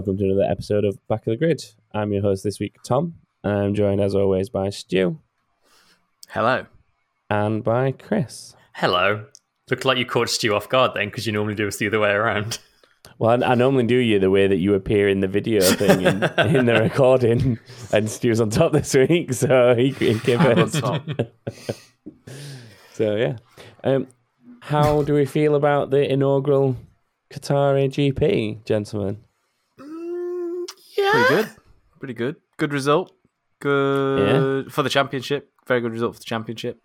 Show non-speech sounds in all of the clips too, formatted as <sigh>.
Welcome to another episode of Back of the Grid. I'm your host this week, Tom. and I'm joined as always by Stu Hello. and by Chris. Hello. Looked like you caught Stu off guard then, because you normally do us the other way around. Well, I, I normally do you the way that you appear in the video thing in, <laughs> in the recording, and Stu's on top this week, <laughs> so he, he came I'm on first. top. <laughs> So yeah, um, how do we feel about the inaugural Qatari GP, gentlemen? Pretty good. Pretty good. Good result. Good for the championship. Very good result for the championship.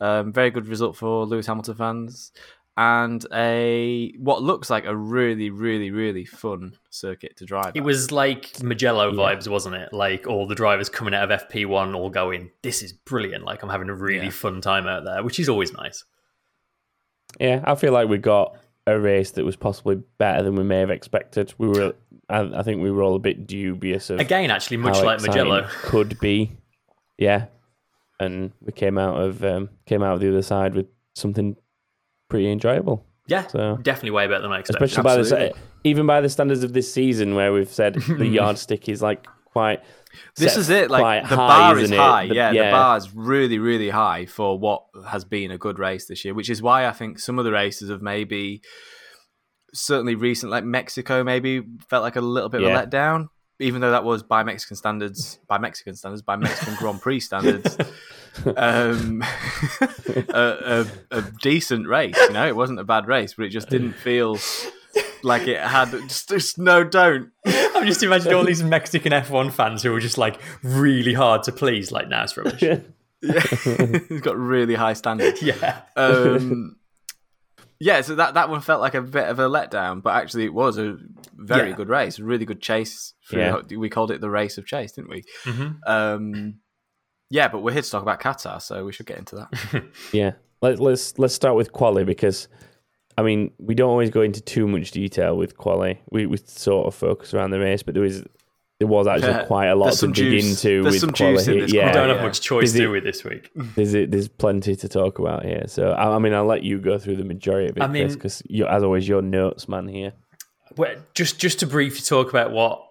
Um, very good result for Lewis Hamilton fans. And a what looks like a really, really, really fun circuit to drive. It at. was like Mugello Yeah. vibes, wasn't it? Like all the drivers coming out of FP1 all going, this is brilliant. Like I'm having a really Yeah. fun time out there, which is always nice. Yeah, I feel like we got a race that was possibly better than we may have expected. We were, I, I think, we were all a bit dubious of Again, actually, much like Mugello. could be. Yeah, and we came out of um, came out of the other side with something pretty enjoyable. Yeah, So- definitely way better than I expected. especially by the even by the standards of this season, where we've said <laughs> the yardstick is like quite. This is it. Like the high, bar is high. The- yeah, the bar is really, really high for what has been a good race this year. Which is why I think some of the races have maybe, certainly recent, like Mexico, maybe felt like a little bit Yeah. of a letdown. Even though that was by Mexican standards, by Mexican standards, by Mexican Grand Prix standards, <laughs> um, <laughs> a, a, a decent race. You know, it wasn't a bad race, but it just didn't feel like it had. Just, just no, don't. I'm just imagining all these Mexican F1 fans who were just like really hard to please. Like, nah, it's rubbish. <laughs> Yeah, it's got really high standards. yeah. um, yeah, so that, that one felt like a bit of a letdown, but actually it was a very Yeah. good race, really good chase. For, Yeah. We called it the race of chase, didn't we? Mhm. Um, yeah, but we're here to talk about Qatar, so we should get into that. <laughs> Yeah, Let, let's let's start with quali because, I mean, we don't always go into too much detail with quali. We we sort of focus around the race, but there was there was actually Yeah, quite a lot there's to some dig juice. into There's with some quali. juice in this yeah, We don't have yeah. much choice, Is it- do we, this week? there's there's plenty to talk about here. So I, I mean, I'll let you go through the majority of it, I mean- because as always, your notes man here. Well, just just to briefly talk about what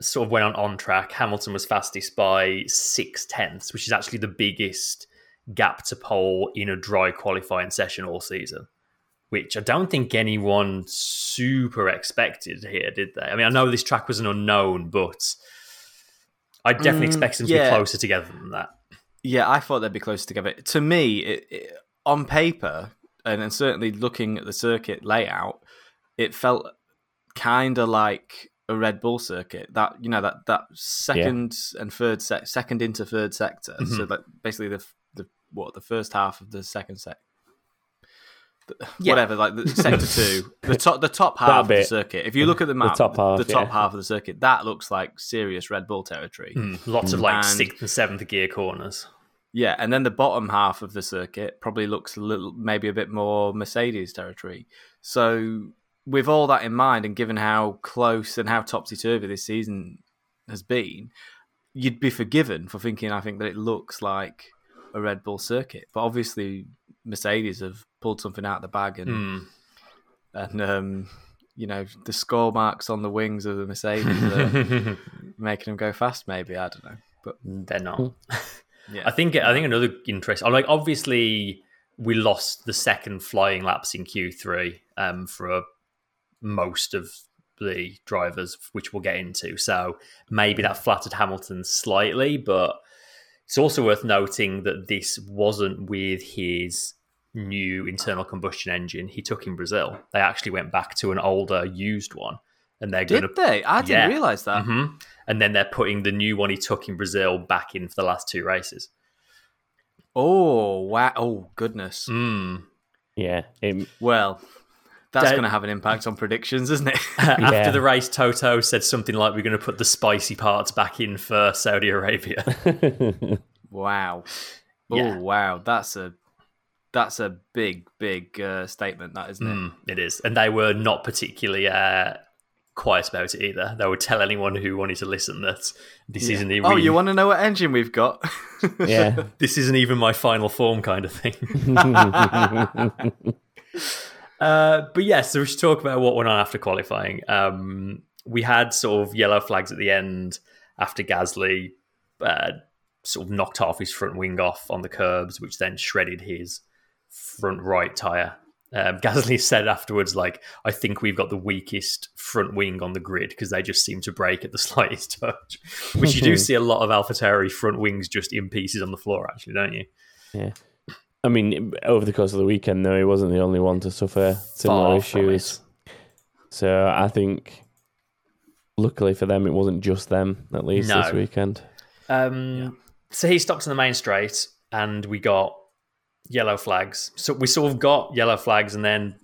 sort of went on on track, Hamilton was fastest by six tenths, which is actually the biggest gap to pole in a dry qualifying session all season. Which I don't think anyone super expected here, did they? I mean, I know this track was an unknown, but I definitely Mm, expect them to yeah. be closer together than that. yeah, I thought they'd be closer together. To me, it, it, on paper, and, and certainly looking at the circuit layout, it felt kind of like a Red Bull circuit. That you know that that second and third sec, second into third sector. So Mhm. that basically the the what the first half of the second sec. The- Yeah. Whatever, like the sector <laughs> two, the top, the top half of the circuit. If you look at the map, top half, the top yeah. half of the circuit, that looks like serious Red Bull territory. Mm, lots of like And- sixth and seventh gear corners. Yeah, and then the bottom half of the circuit probably looks a little, maybe a bit more Mercedes territory. So, with all that in mind, and given how close and how topsy turvy this season has been, you'd be forgiven for thinking, I think, that it looks like a Red Bull circuit. But obviously, Mercedes have pulled something out of the bag, and Mm. and um, you know the score marks on the wings of the Mercedes are <laughs> making them go fast. Maybe I don't know, but They're not. <laughs> yeah, I think I think another interest. Like obviously, we lost the second flying laps in Q three um, for most of the drivers, which we'll get into. So maybe that flattered Hamilton slightly, but it's also worth noting that this wasn't with his new internal combustion engine he took in Brazil. They actually went back to an older used one, and they're going did to they? I didn't Yeah. realize that. hmm And then they're putting the new one he took in Brazil back in for the last two races. Oh wow! Oh goodness. Mm. Yeah, it, Well, that's going to have an impact on predictions, isn't it? <laughs> After Yeah. the race, Toto said something like, "We're going to put the spicy parts back in for Saudi Arabia." <laughs> wow. Oh Yeah. wow! That's a that's a big big uh, statement, that isn't it? Mm, it is, and they were not particularly uh, quiet about it either. They would tell anyone who wanted to listen that this isn't even. Oh, you want to know what engine we've got? <laughs> yeah. <laughs> this isn't even my final form kind of thing. <laughs> Uh, but yeah, so we should talk about what went on after qualifying. Um, we had sort of yellow flags at the end after Gasly uh, sort of knocked half his front wing off on the curbs, which then shredded his front right tire. Um, <laughs> Gasly said afterwards, like, I think we've got the weakest front wing on the grid because they just seem to break at the <laughs> slightest touch. Which you do see a lot of AlphaTauri front wings just in pieces on the floor, actually, don't you? Yeah. I mean, over the course of the weekend, though, he wasn't the only one to suffer similar Far issues. So I think, luckily for them, it wasn't just them, at least No. this weekend. Um, So he stopped in the main straight, and we got yellow flags. So we sort of got yellow flags, and then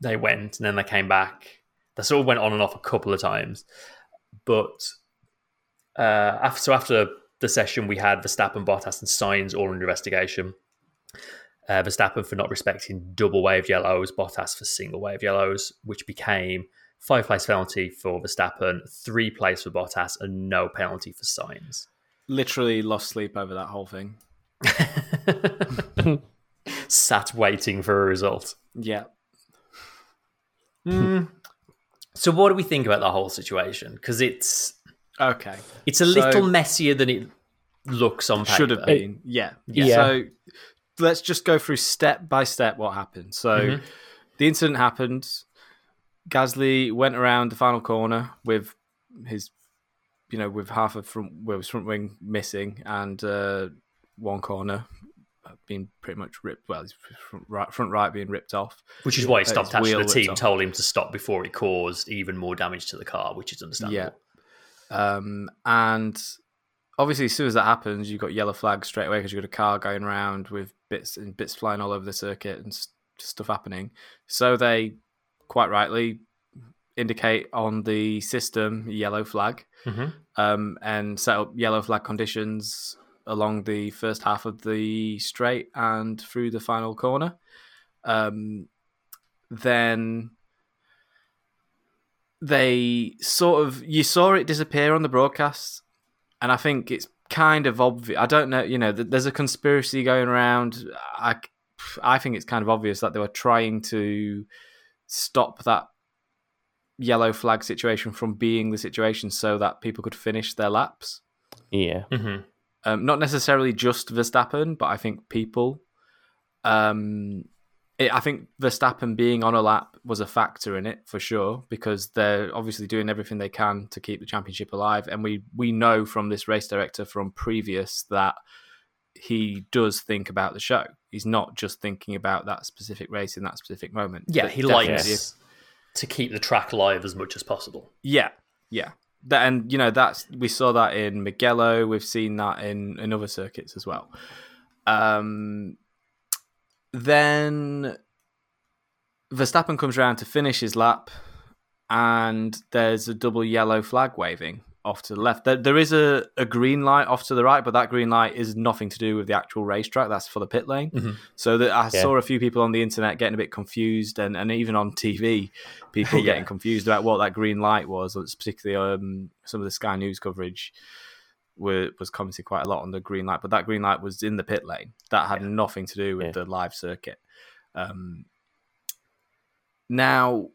they went, and then they came back. They sort of went on and off a couple of times, but uh, after so after the session, we had Verstappen, Bottas, and Sainz all under investigation. Uh, Verstappen for not respecting double wave yellows, Bottas for single wave yellows, which became five place penalty for Verstappen, three place for Bottas, and no penalty for Sainz. Literally lost sleep over that whole thing. Sat waiting for a result. Yeah. So, what do we think about the whole situation? Because it's Okay. it's a So- little messier than it looks on paper. Should have been. Yeah. Yeah. So let's just go through step by step what happened. So Mhm. the incident happened. Gasly went around the final corner with his, you know, with half of front, well, his front wing missing and uh, one corner being pretty much ripped. Well, his front right, front right being ripped off. Which is why he Uh, stopped. Actually, the team told him to stop before it caused even more damage to the car, which is understandable. Yeah. Um, and obviously, as soon as that happens, you've got yellow flags straight away because you've got a car going around with bits and bits flying all over the circuit and s- stuff happening. So they quite rightly indicate on the system yellow flag Mhm. um, and set up yellow flag conditions along the first half of the straight and through the final corner. Um, then they sort of you saw it disappear on the broadcast, and I think it's kind of obvious. I don't know, you know, th- there's a conspiracy going around. I I think it's kind of obvious that they were trying to stop that yellow flag situation from being the situation so that people could finish their laps. Yeah. Mhm. Um, not necessarily just Verstappen, but I think people. Um, it, I think Verstappen being on a lap was a factor in it for sure because they're obviously doing everything they can to keep the championship alive, and we we know from this race director from previous that he does think about the show. He's not just thinking about that specific race in that specific moment. Yeah, he likes to keep the track alive as much as possible. yeah, yeah. That, and you know that's we saw that in Mugello. We've seen that in in other circuits as well. Um, then Verstappen comes around to finish his lap, and there's a double yellow flag waving off to the left. There, there is a, a green light off to the right, but that green light is nothing to do with the actual racetrack. That's for the pit lane. Mhm. So that I Yeah. saw a few people on the internet getting a bit confused, and, and even on TV, people <laughs> Yeah. getting confused about what that green light was. It's particularly um, some of the Sky News coverage were, was commenting quite a lot on the green light, but that green light was in the pit lane. That had Yeah. nothing to do with the live circuit. Um, now,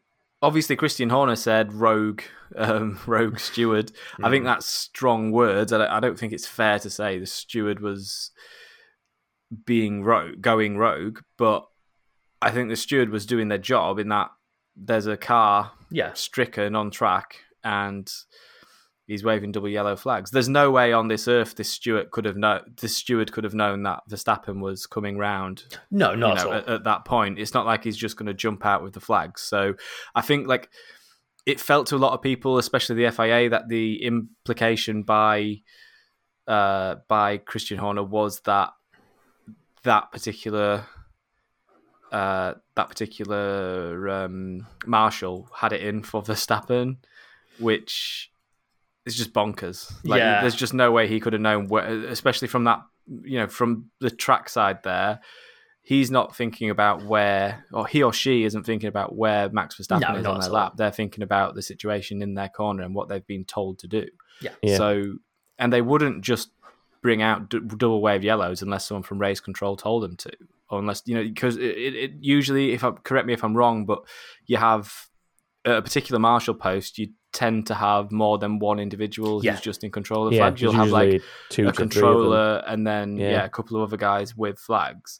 obviously, Christian Horner said rogue, um, <laughs> rogue steward. I think that's strong words. I don't, I don't think it's fair to say the steward was being rogue, going rogue, but I think the steward was doing their job in that there's a car Yeah, stricken on track and he's waving double yellow flags. There's no way on this earth this steward could have known this steward could have known that Verstappen was coming round no, you not know, at at, at that point. It's not like he's just going to jump out with the flags. So I think like it felt to a lot of people, especially the FIA, that the implication by uh, by Christian Horner was that that particular uh, that particular um, marshal had it in for Verstappen, which is just bonkers. Like, Yeah. there's just no way he could have known, where, especially from that, you know, from the track side there. He's not thinking about where, or he or she isn't thinking about where Max Verstappen No, is on their at all. lap. They're thinking about the situation in their corner and what they've been told to do. Yeah. Yeah. So, and they wouldn't just bring out d- double wave yellows unless someone from race control told them to, or unless you know, because it, it, it usually, if I correct me if I'm wrong, but you have at a particular marshal post, you tend to have more than one individual Yeah. who's just in control of yeah, flags. You'll have like two a to three of them. controller and then yeah. Yeah. a couple of other guys with flags.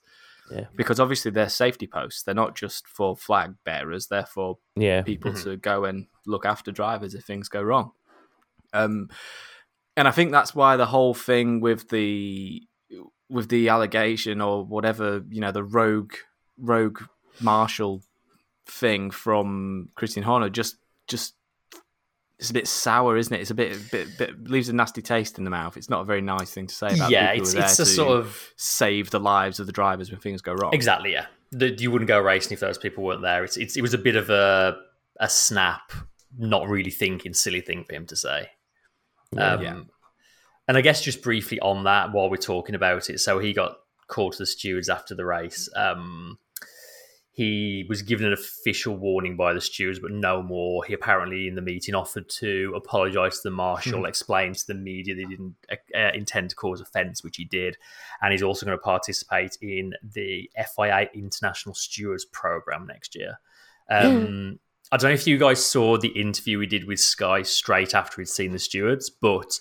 Yeah. Because obviously they're safety posts. They're not just for flag bearers. They're for Yeah, people Mhm. to go and look after drivers if things go wrong. Um, and I think that's why the whole thing with the with the allegation or whatever you know the rogue rogue marshal thing from Christian Horner just just it's a bit sour, isn't it? It's a bit bit, bit leaves a nasty taste in the mouth. It's not a very nice thing to say about yeah, it's it's a to sort of save the lives of the drivers when things go wrong. exactly yeah. The, you wouldn't go racing if those people weren't there. It's, it's it was a bit of a a snap, not really thinking, silly thing for him to say. Um, Yeah. And I guess just briefly on that, while we're talking about it, so he got called to the stewards after the race. Um, he was given an official warning by the stewards, but no more. He apparently, in the meeting, offered to apologise to the marshal, explain to the media that he didn't uh, intend to cause offence, which he did. And he's also going to participate in the FIA International Stewards Programme next year. Um, I don't know if you guys saw the interview we did with Sky straight after he'd seen the stewards, but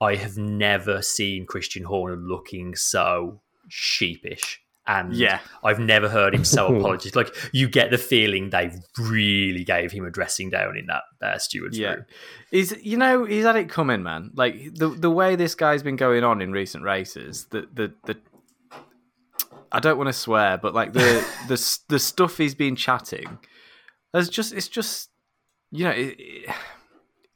I have never seen Christian Horner looking so sheepish. And Yeah. I've never heard him so <laughs> apologetic. Like you get the feeling they really gave him a dressing down in that uh, stewards Yeah. room. He's you know he's had it coming, man. Like the the way this guy's been going on in recent races, the the the. I don't want to swear, but like the <laughs> the the stuff he's been chatting, there's just it's just you know it, it-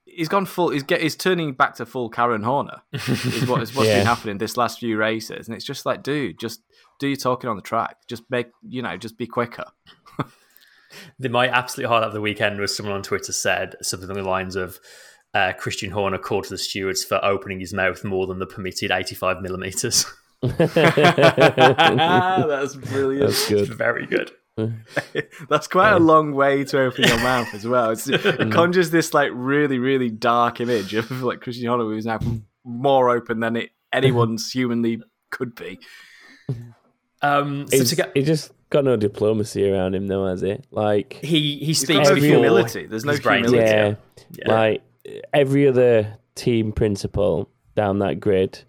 he's gone full. He's get he's turning back to full Karen Horner. is what is what's <laughs> Yeah. been happening this last few races, and it's just like, dude, just do your talking on the track. Just make you know, just be quicker. The, my absolute highlight of the weekend was someone on Twitter said something along the lines of uh, Christian Horner called to the stewards for opening his mouth more than the permitted 85 millimeters. <laughs> That's brilliant. That's good. Very good. <laughs> That's quite a long way to open your mouth as well. It's, it <laughs> conjures this like really, really dark image of like Christian Horner who's now more open than it anyone's humanly could be. Um, so It's, to go, he just got no diplomacy around him, though, has he? Like, he he He's speaks no every- before humility. There's no brain humility. yeah, Yeah. like every other team principal down that grid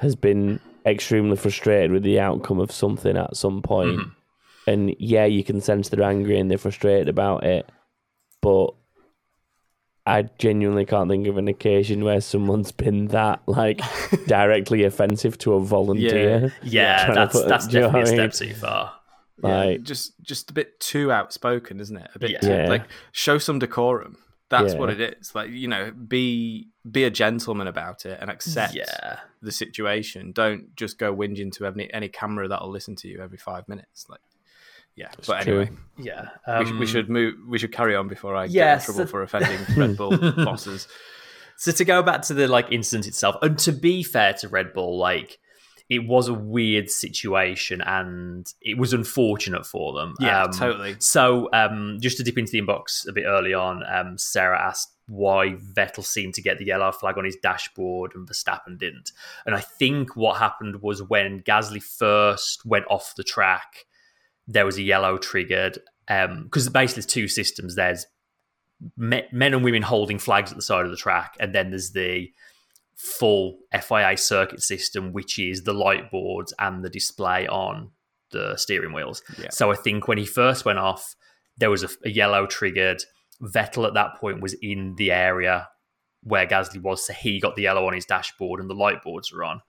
has been extremely frustrated with the outcome of something at some point. Mhm. And yeah, you can sense they're angry and they're frustrated about it, but I genuinely can't think of an occasion where someone's been that like <laughs> directly offensive to a volunteer. Yeah, Trying to that's put- that's do know definitely a step too far. Yeah, just just a bit too outspoken, isn't it? A bit Yeah. too, like show some decorum. That's Yeah. what it is. Like you know, be be a gentleman about it and accept Yeah, the situation. Don't just go whinging to any any camera that'll listen to you every five minutes. Like, yeah. but true. anyway, yeah. we, sh- Um, we should move. We should carry on before I Yes, get in trouble the- for offending <laughs> Red Bull <laughs> bosses. So to go back to the like incident itself, and to be fair to Red Bull, like it was a weird situation and it was unfortunate for them. Yeah, Um, totally. So um, just to dip into the inbox a bit early on, um, Sarah asked why Vettel seemed to get the yellow flag on his dashboard and Verstappen didn't. And I think what happened was when Gasly first went off the track, there was a yellow triggered um, because basically there's two systems. There's me- men and women holding flags at the side of the track, and then there's the full FIA circuit system, which is the light boards and the display on the steering wheels. Yeah. So I think when he first went off, there was a, a yellow triggered. Vettel at that point was in the area where Gasly was, so he got the yellow on his dashboard and the light boards were on.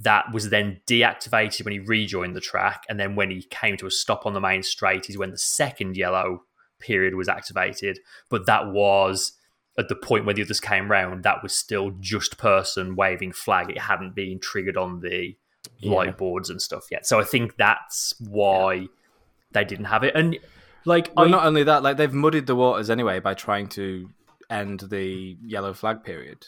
That was then deactivated when he rejoined the track, and then when he came to a stop on the main straight, is when the second yellow period was activated. But that was at the point where the others came round. That was still just person waving flag. It hadn't been triggered on the Yeah. light boards and stuff yet. So I think that's why they didn't have it. And like, Well, I, not only that, like they've muddied the waters anyway by trying to end the yellow flag period.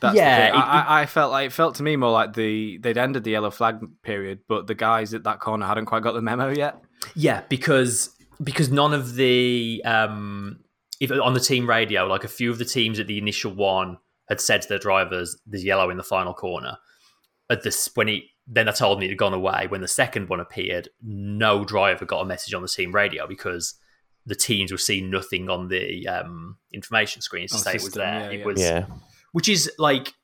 That's Yeah, the thing. it- I, I, I felt like it felt to me more like the they'd ended the yellow flag period, but the guys at that corner hadn't quite got the memo yet. Yeah, because because none of the um if on the team radio, like a few of the teams at the initial one had said to their drivers, "There's yellow in the final corner." At this, when he then they told me it had gone away. When the second one appeared, no driver got a message on the team radio because the teams were seeing nothing on the um, information screens to On say it was there. yeah, it yeah. was, Yeah, which is like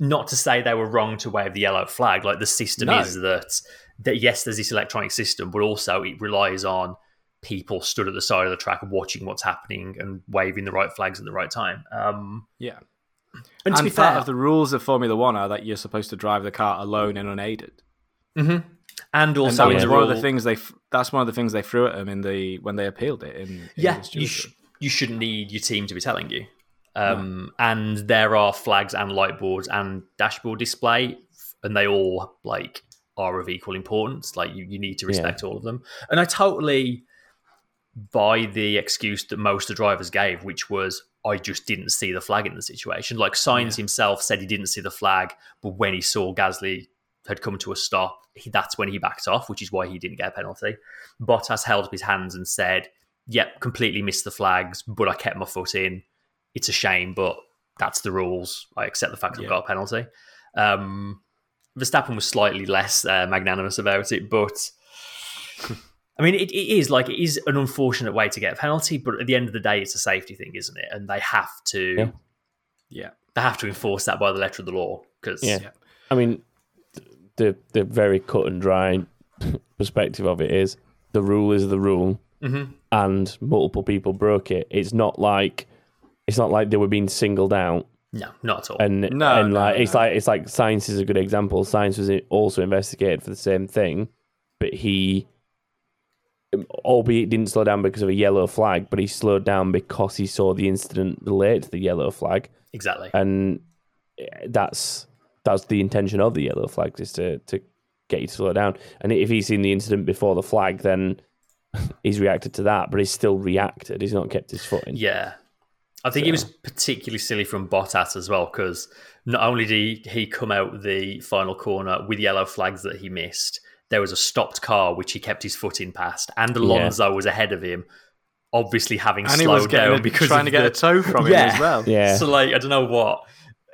not to say they were wrong to wave the yellow flag. Like the system No. is that that yes, there's this electronic system, but also it relies on people stood at the side of the track watching what's happening and waving the right flags at the right time. Um, Yeah. and to and be part fair, of the rules of Formula One are that you're supposed to drive the car alone and unaided. Mhm. and And also that in was the one of the things they. That's one of the things they threw at them in the when they appealed it. In, in yeah, you, sh- you shouldn't need your team to be telling you. Um, And there are flags and light boards and dashboard display, and they all like are of equal importance. Like you, you need to respect all of them. And I totally buy the excuse that most of the drivers gave, which was I just didn't see the flag in the situation. Like Sainz himself said he didn't see the flag, but when he saw Gasly had come to a stop, he, that's when he backed off, which is why he didn't get a penalty. Bottas held up his hands and said, "Yep, completely missed the flags, but I kept my foot in. It's a shame, but that's the rules. I accept the fact I've got a penalty." Um, Verstappen was slightly less uh, magnanimous about it, but <laughs> I mean, it, it is like it is an unfortunate way to get a penalty, but at the end of the day, it's a safety thing, isn't it? And they have to Yeah. Yeah. they have to enforce that by the letter of the law because Yeah. Yeah. I mean, the the very cut and dry <laughs> perspective of it is the rule is the rule, Mhm. and multiple people broke it. It's not like it's not like they were being singled out, no, not at all. and No, and no, like it's like it's like Sainz is a good example. Sainz was also investigated for the same thing, but he, albeit didn't slow down because of a yellow flag, but he slowed down because he saw the incident relate to the yellow flag exactly. and that's that's the intention of the yellow flags is to to get you to slow down. And if he's seen the incident before the flag, then <laughs> he's reacted to that, but he's still reacted. He's not kept his foot in. Yeah. I think it was particularly silly from Bottas as well because not only did he, he come out the final corner with yellow flags that he missed, there was a stopped car which he kept his foot in past, and Alonso was ahead of him, obviously having And he slowed was down a, because trying of to get the- a toe from him <laughs> as well. Yeah, So like I don't know what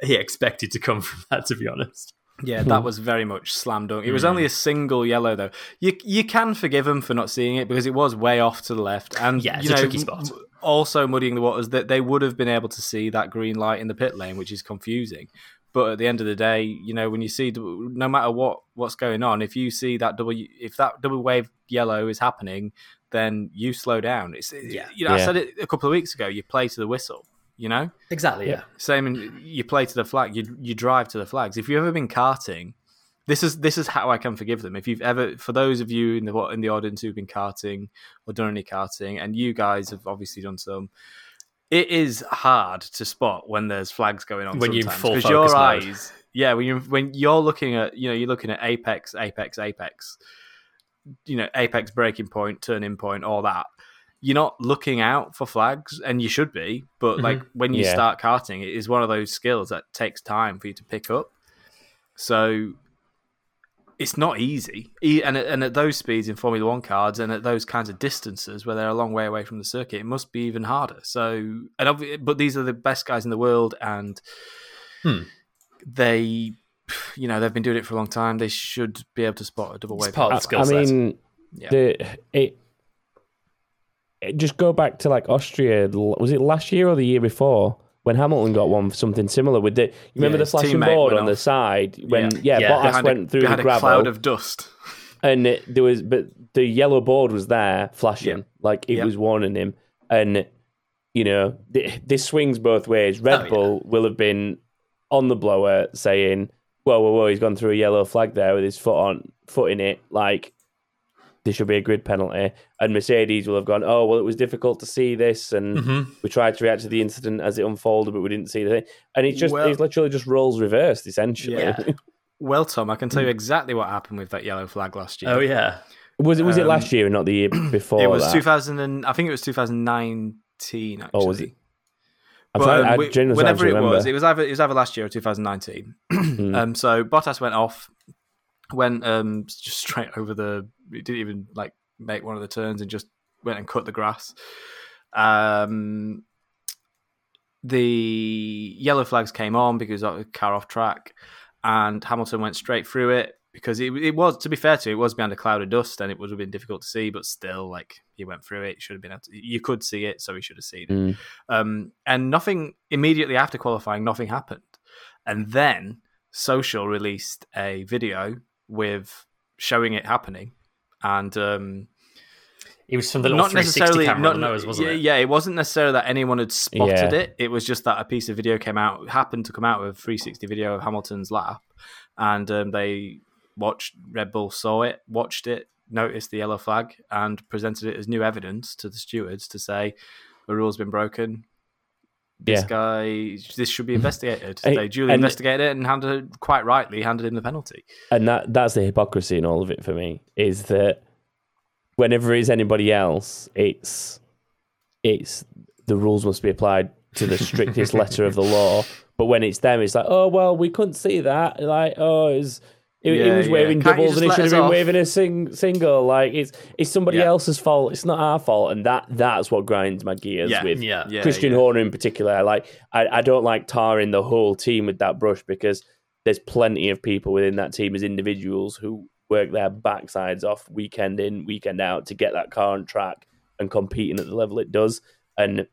he expected to come from that to be honest. Yeah, Hmm. <laughs> that was very much slam dunk. It was only a single yellow though. You you can forgive him for not seeing it because it was way off to the left, and Yeah, it's you a tricky spot. M- Also muddying the waters that they would have been able to see that green light in the pit lane, which is confusing. But at the end of the day, you know, when you see no matter what what's going on, if you see that double if that double wave yellow is happening, then you slow down. It's Yeah. you know I said it a couple of weeks ago. You play to the whistle. You know, Exactly. Yeah. same in you play to the flag. You you drive to the flags. If you've ever been karting, this is this is how I can forgive them. If you've ever, for those of you in the in the audience who've been karting or done any karting, and you guys have obviously done some, it is hard to spot when there's flags going on. When you're sometimes, focus your mode. eyes, yeah, when you when you're looking at you know you're looking at apex, apex, apex, you know apex braking point, turning point, all that. You're not looking out for flags, and you should be. But Mhm. like when you Yeah. start karting, it is one of those skills that takes time for you to pick up. So it's not easy, E- and at, and at those speeds in Formula One cards, and at those kinds of distances where they're a long way away from the circuit, it must be even harder. So, and obvi- but these are the best guys in the world, and Hmm. they, you know, they've been doing it for a long time. They should be able to spot a double It's wave. part of I, the skill I mean, Yeah. the it, it. Just go back to like Austria. Was it last year or the year before when Hamilton got one for something similar with the? You remember Yeah, the flashing board went on the side when Yeah. yeah, Yeah. Bottas behind a, went through the behind a cloud of dust. <laughs> and it, there was but the yellow board was there flashing Yeah. like it was warning him and you know th- this swings both ways red Oh, bull will have been on the blower saying whoa whoa whoa he's gone through a yellow flag there with his foot on foot in it like there should be a grid penalty and mercedes will have gone oh well it was difficult to see this and Mhm. we tried to react to the incident as it unfolded but we didn't see the thing and it's just Well- it's literally just rolls reversed essentially Yeah. <laughs> Well, Tom, I can tell you exactly what happened with that yellow flag last year. Oh yeah. was it was it Um, last year and not the year <clears throat> before it was that? 2000 and I think it was 2019. Actually. Oh, was it? I'm But, trying, um, I we- whenever it remember. was, it was either it was either last year or 2019. Hmm. <clears throat> um, so Bottas went off, went um, <laughs> just straight over the. He didn't even like make one of the turns and just went and cut the grass. Um, the yellow flags came on because of the car off track, and Hamilton went straight through it. because it, it was to be fair to it, it was behind a cloud of dust and it would have been difficult to see, but still, like he went through it. Should have been able to, you could see it, so he should have seen it. Mm. Um, and nothing immediately after qualifying, nothing happened, and then Social released a video with showing it happening, and um, It was from the not necessarily not, nose, wasn't yeah, it? yeah, it wasn't necessarily that anyone had spotted Yeah. it. It was just that a piece of video came out, happened to come out with 360 video of Hamilton's lap, and um, they watched Red Bull saw it, watched it, noticed the yellow flag, and presented it as new evidence to the stewards to say the rule's been broken. This Yeah. guy, this should be mm-hmm. investigated. They duly investigated it and handed, quite rightly, handed him the penalty. and that that's the hypocrisy in all of it for me is that whenever it's anybody else it's it's the rules must be applied to the strictest letter of the law <laughs> but when it's them it's like oh well we couldn't see that like oh it was it, was waving Can't doubles and it should have been off? waving a sing, single like it's it's somebody Yeah. else's fault it's not our fault and that that's what grinds my gears Yeah, with Yeah. Yeah, Christian yeah. Horner in particular, like I, I don't like tarring the whole team with that brush because there's plenty of people within that team as individuals who work their backsides off weekend in, weekend out to get that car on track and competing at the level it does. And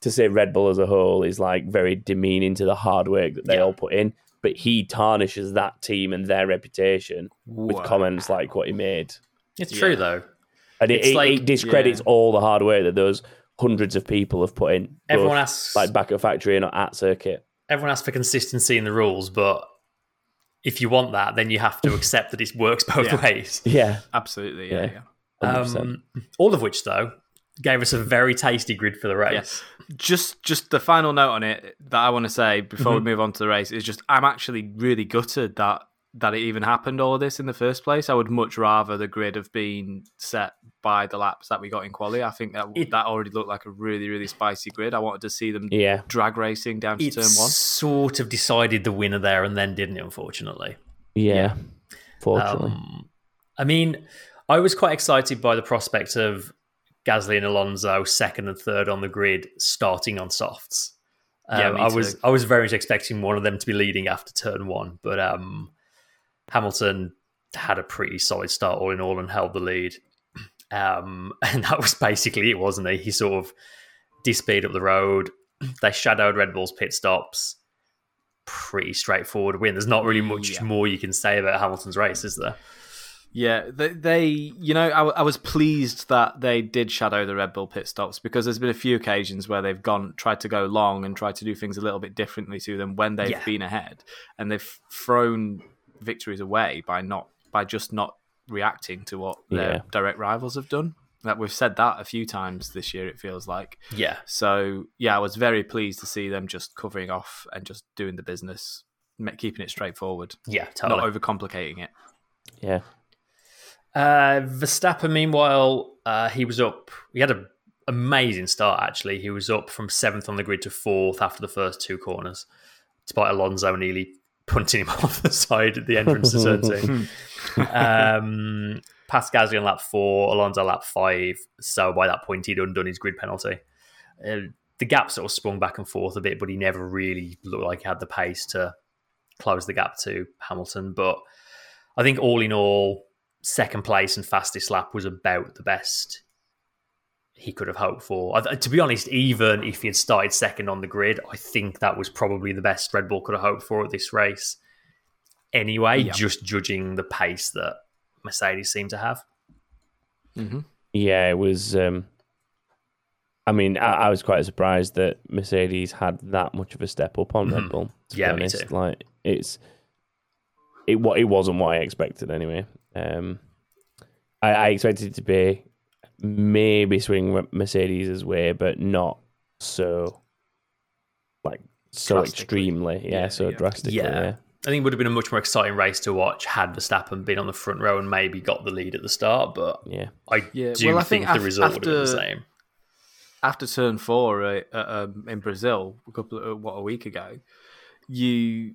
to say Red Bull as a whole is like very demeaning to the hard work that they Yeah. all put in. But he tarnishes that team and their reputation with comments like what he made. It's Yeah. true though. And it, it, like- it discredits yeah. all the hard work that those hundreds of people have put in. both, Everyone asks like back at factory and at circuit. everyone asks for consistency in the rules, but if you want that, then you have to accept that it works both <laughs> Yeah. ways. Yeah, Absolutely, yeah, Yeah. yeah. Um, all of which, though, gave us a very tasty grid for the race. Yes. Just just the final note on it that I want to say before we move on to the race is just I'm actually really gutted that that it even happened all of this in the first place. I would much rather the grid have been set by the laps that we got in quali. I think that It- that already looked like a really really spicy grid. I wanted to see them yeah, drag racing down to It turn one. sort of decided the winner there and then didn't it, unfortunately. yeah. Fortunately, Um, I mean, I was quite excited by the prospect of Gasly and Alonso second and third on the grid starting on softs. Um, I was. I was very much expecting one of them to be leading after turn one, but um, Hamilton had a pretty solid start all in all and held the lead. <clears throat> Um, <laughs> and that was basically it, wasn't he? He sort of disappeared up the road. <clears throat> They shadowed Red Bull's pit stops. Pretty straightforward win. There's not really much Yeah. more you can say about Hamilton's race, is there? Yeah, they, they you know, I, I, was pleased that they did shadow the Red Bull pit stops because there's been a few occasions where they've gone, tried to go long and tried to do things a little bit differently to them when they've Yeah. been ahead, and they've thrown victories away by not by just not reacting to what their Yeah. direct rivals have done. That we've said that a few times this year. It feels like Yeah. so. Yeah, I was very pleased to see them just covering off and just doing the business, keeping it straightforward, Yeah, totally. not overcomplicating it. yeah, Uh, Verstappen, meanwhile, uh, he was up. He had an amazing start, actually. He was up from seventh on the grid to fourth after the first two corners, despite Alonso nearly <laughs> punting him <laughs> off the side at the entrance to turn two. <laughs> um, passed Gasly on lap four, Alonso lap five. So by that point, he'd undone his grid penalty. Uh, the gap sort of sprung back and forth a bit, but he never really looked like he had the pace to close the gap to Hamilton. But I think all in all, second place and fastest lap was about the best he could have hoped for. I- To be honest, even if he had started second on the grid, I think that was probably the best Red Bull could have hoped for at this race. Anyway, Yeah. just judging the pace that Mercedes seemed to have. hmm yeah. It was. Um, I mean, I, I was quite surprised that Mercedes had that much of a step up on Red Mhm. Bull. To Yeah, be me too. Like it's it. What it wasn't what I expected anyway. Um, I, I expected it to be maybe swing Mercedes' way, but not so like so extremely. Yeah, Yeah, so yeah. drastically. Yeah. Yeah. I think it would have been a much more exciting race to watch had Verstappen been on the front row and maybe got the lead at the start. But Yeah. I Yeah, do well, I think, think the af- result would have been the same. after turn four uh, uh, um, in Brazil a couple of, what a week ago, you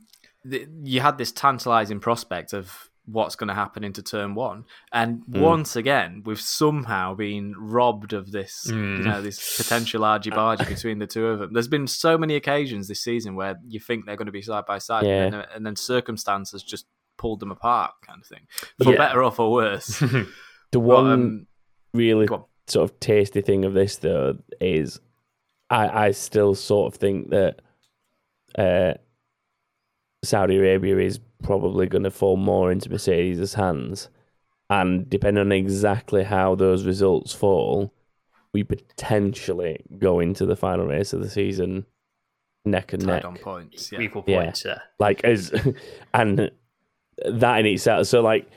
th- you had this tantalizing prospect of what's going to happen into turn one, and Mm. once again we've somehow been robbed of this, you Mm. know, this potential argy bargy <laughs> between the two of them. There's been so many occasions this season where you think they're going to be side by side, Yeah. and, then, and then circumstance has just pulled them apart, kind of thing, for Yeah. better or for worse. <laughs> The But, one um, really on. sort of tasty thing of this though is I I still sort of think that uh, Saudi Arabia is probably going to fall more into Mercedes' hands, and depending on exactly how those results fall, we potentially go into the final race of the season neck and tied neck on points. Yeah. Equal Yeah. points, yeah. like as <laughs> and that in itself so like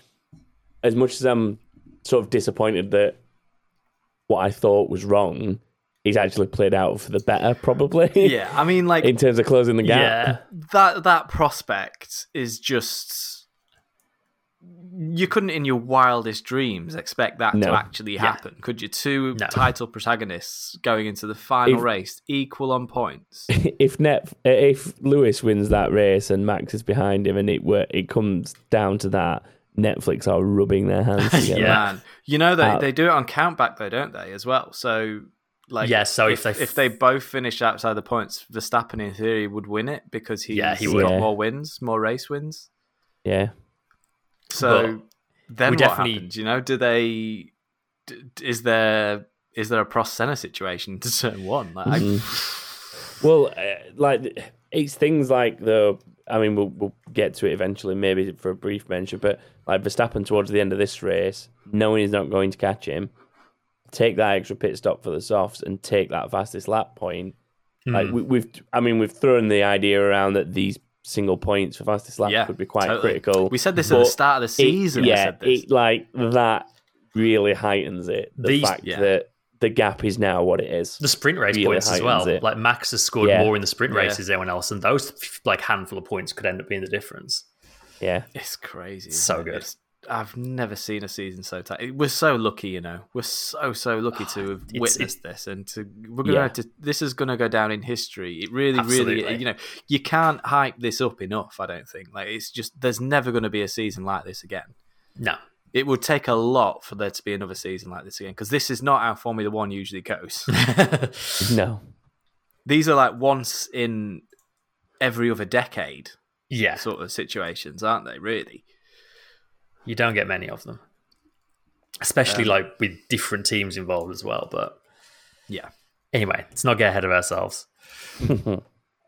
as much as i'm sort of disappointed that what i thought was wrong is actually played out for the better probably <laughs> yeah, I mean, like in terms of closing the gap Yeah. that that prospect is just you couldn't in your wildest dreams expect that No. to actually happen could you two No. title protagonists going into the final If- race equal on points <laughs> if net if lewis wins that race and max is behind him and it were it comes down to that netflix are rubbing their hands <laughs> together Yeah. man you know they, Uh, they do it on countback though don't they as well so like Yeah, so if if, they- if they both finish outside the points Verstappen in theory would win it because he's Yeah, he would. got Yeah. more wins more race wins yeah So then we what definitely- happens? You know, do they? d- d- Is there is there a Prost Senna situation to <laughs> turn one? Like, I- Mhm. <laughs> well, uh, like it's things like the. I mean, we'll we'll get to it eventually, maybe for a brief mention. But like Verstappen towards the end of this race, knowing he's not going to catch him, take that extra pit stop for the softs and take that fastest lap point. Like Hmm. we, we've, I mean, we've thrown the idea around that these single points for fastest lap Yeah, could be quite totally. critical. we said this at the start of the season. we yeah, said this. it like that really heightens it. The These- fact yeah. that the gap is now what it is. the sprint race really points as well. it. Like Max has scored Yeah. more in the sprint races than anyone else, and those like handful of points could end up being the difference. Yeah, it's crazy. So it? good. It's- I've never seen a season so tight. We're so lucky, you know. We're so so lucky to ah, have It's- witnessed this, and to we're gonna Yeah. to, this is going to go down in history. It really, Absolutely. really, you know, you can't hype this up enough. I don't think. Like it's just there's never going to be a season like this again. No, it would take a lot for there to be another season like this again because this is not how Formula One usually goes. <laughs> no, These are like once in every other decade yeah, sort of situations, aren't they? Really? You don't get many of them, especially like with different teams involved as well. But Yeah. anyway, let's not get ahead of ourselves. <laughs>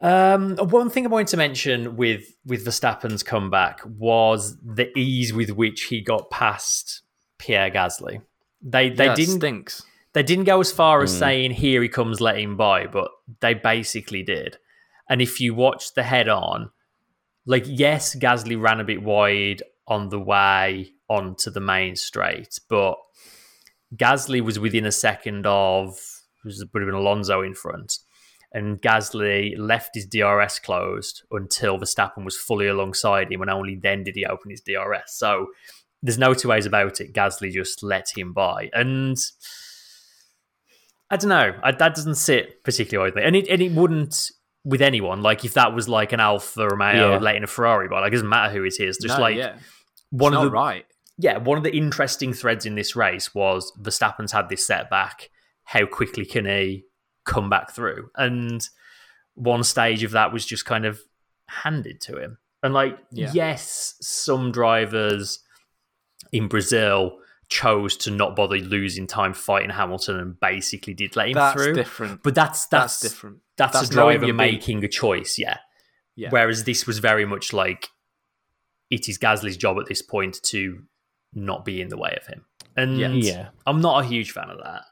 um, one thing I wanted to mention with with Verstappen's comeback was the ease with which he got past Pierre Gasly. They they Yeah, didn't stinks. they didn't go as far as saying here he comes, let him by, but they basically did. And if you watch the head on, like yes, Gasly ran a bit wide on the way onto the main straight, but Gasly was within a second of was would have been Alonso in front. And Gasly left his DRS closed until Verstappen was fully alongside him, and only then did he open his DRS. So there's no two ways about it. Gasly just let him by, and I don't know. I, that doesn't sit particularly with me, and it and it wouldn't with anyone. Like if that was like an Alfa Romeo Yeah. letting a Ferrari by, like it doesn't matter who it is. Just No, like yeah, one of the right. yeah, one of the interesting threads in this race was Verstappen's had this setback. How quickly can he come back through? And one stage of that was just kind of handed to him. And like, Yeah. yes, some drivers in Brazil chose to not bother losing time fighting Hamilton and basically did let him That's through. different. But that's That's, that's different. that's, That's a knowing driver your beat. making a choice, yeah. Yeah. Whereas this was very much like it is Gasly's job at this point to not be in the way of him. And Yeah. yeah, I'm not a huge fan of that.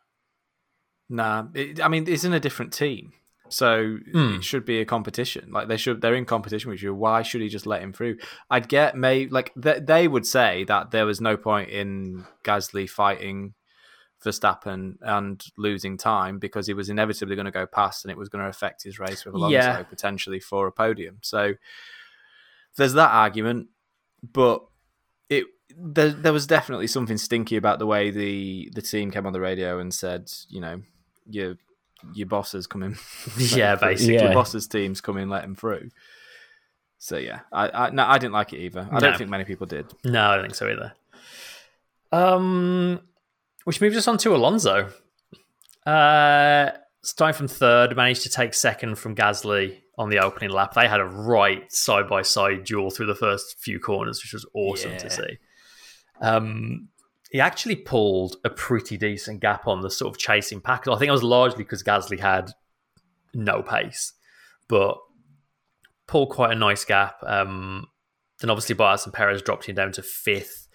Nah, it, I mean, it's in a different team, so Hmm. it should be a competition. Like they should, they're in competition with you. Why should he just let him through? I'd get may like th- they would say that there was no point in Gasly fighting Verstappen and losing time because he was inevitably going to go past, and it was going to affect his race with Alonso Yeah. potentially for a podium. So there's that argument, but it there, there was definitely something stinky about the way the the team came on the radio and said, you know, your your bosses come in, <laughs> Yeah, basically. Yeah. your bosses teams come in, let him through. So yeah, I, I no, I didn't like it either. I No. don't think many people did. No, I don't think so either. Um, which moves us on to Alonso. Uh, starting from third, managed to take second from Gasly on the opening lap. They had a right side by side duel through the first few corners, which was awesome Yeah. to see. Um, he actually pulled a pretty decent gap on the sort of chasing pack. I think it was largely because Gasly had no pace, but pulled quite a nice gap. Um, then obviously Bottas and Perez dropped him down to fifth.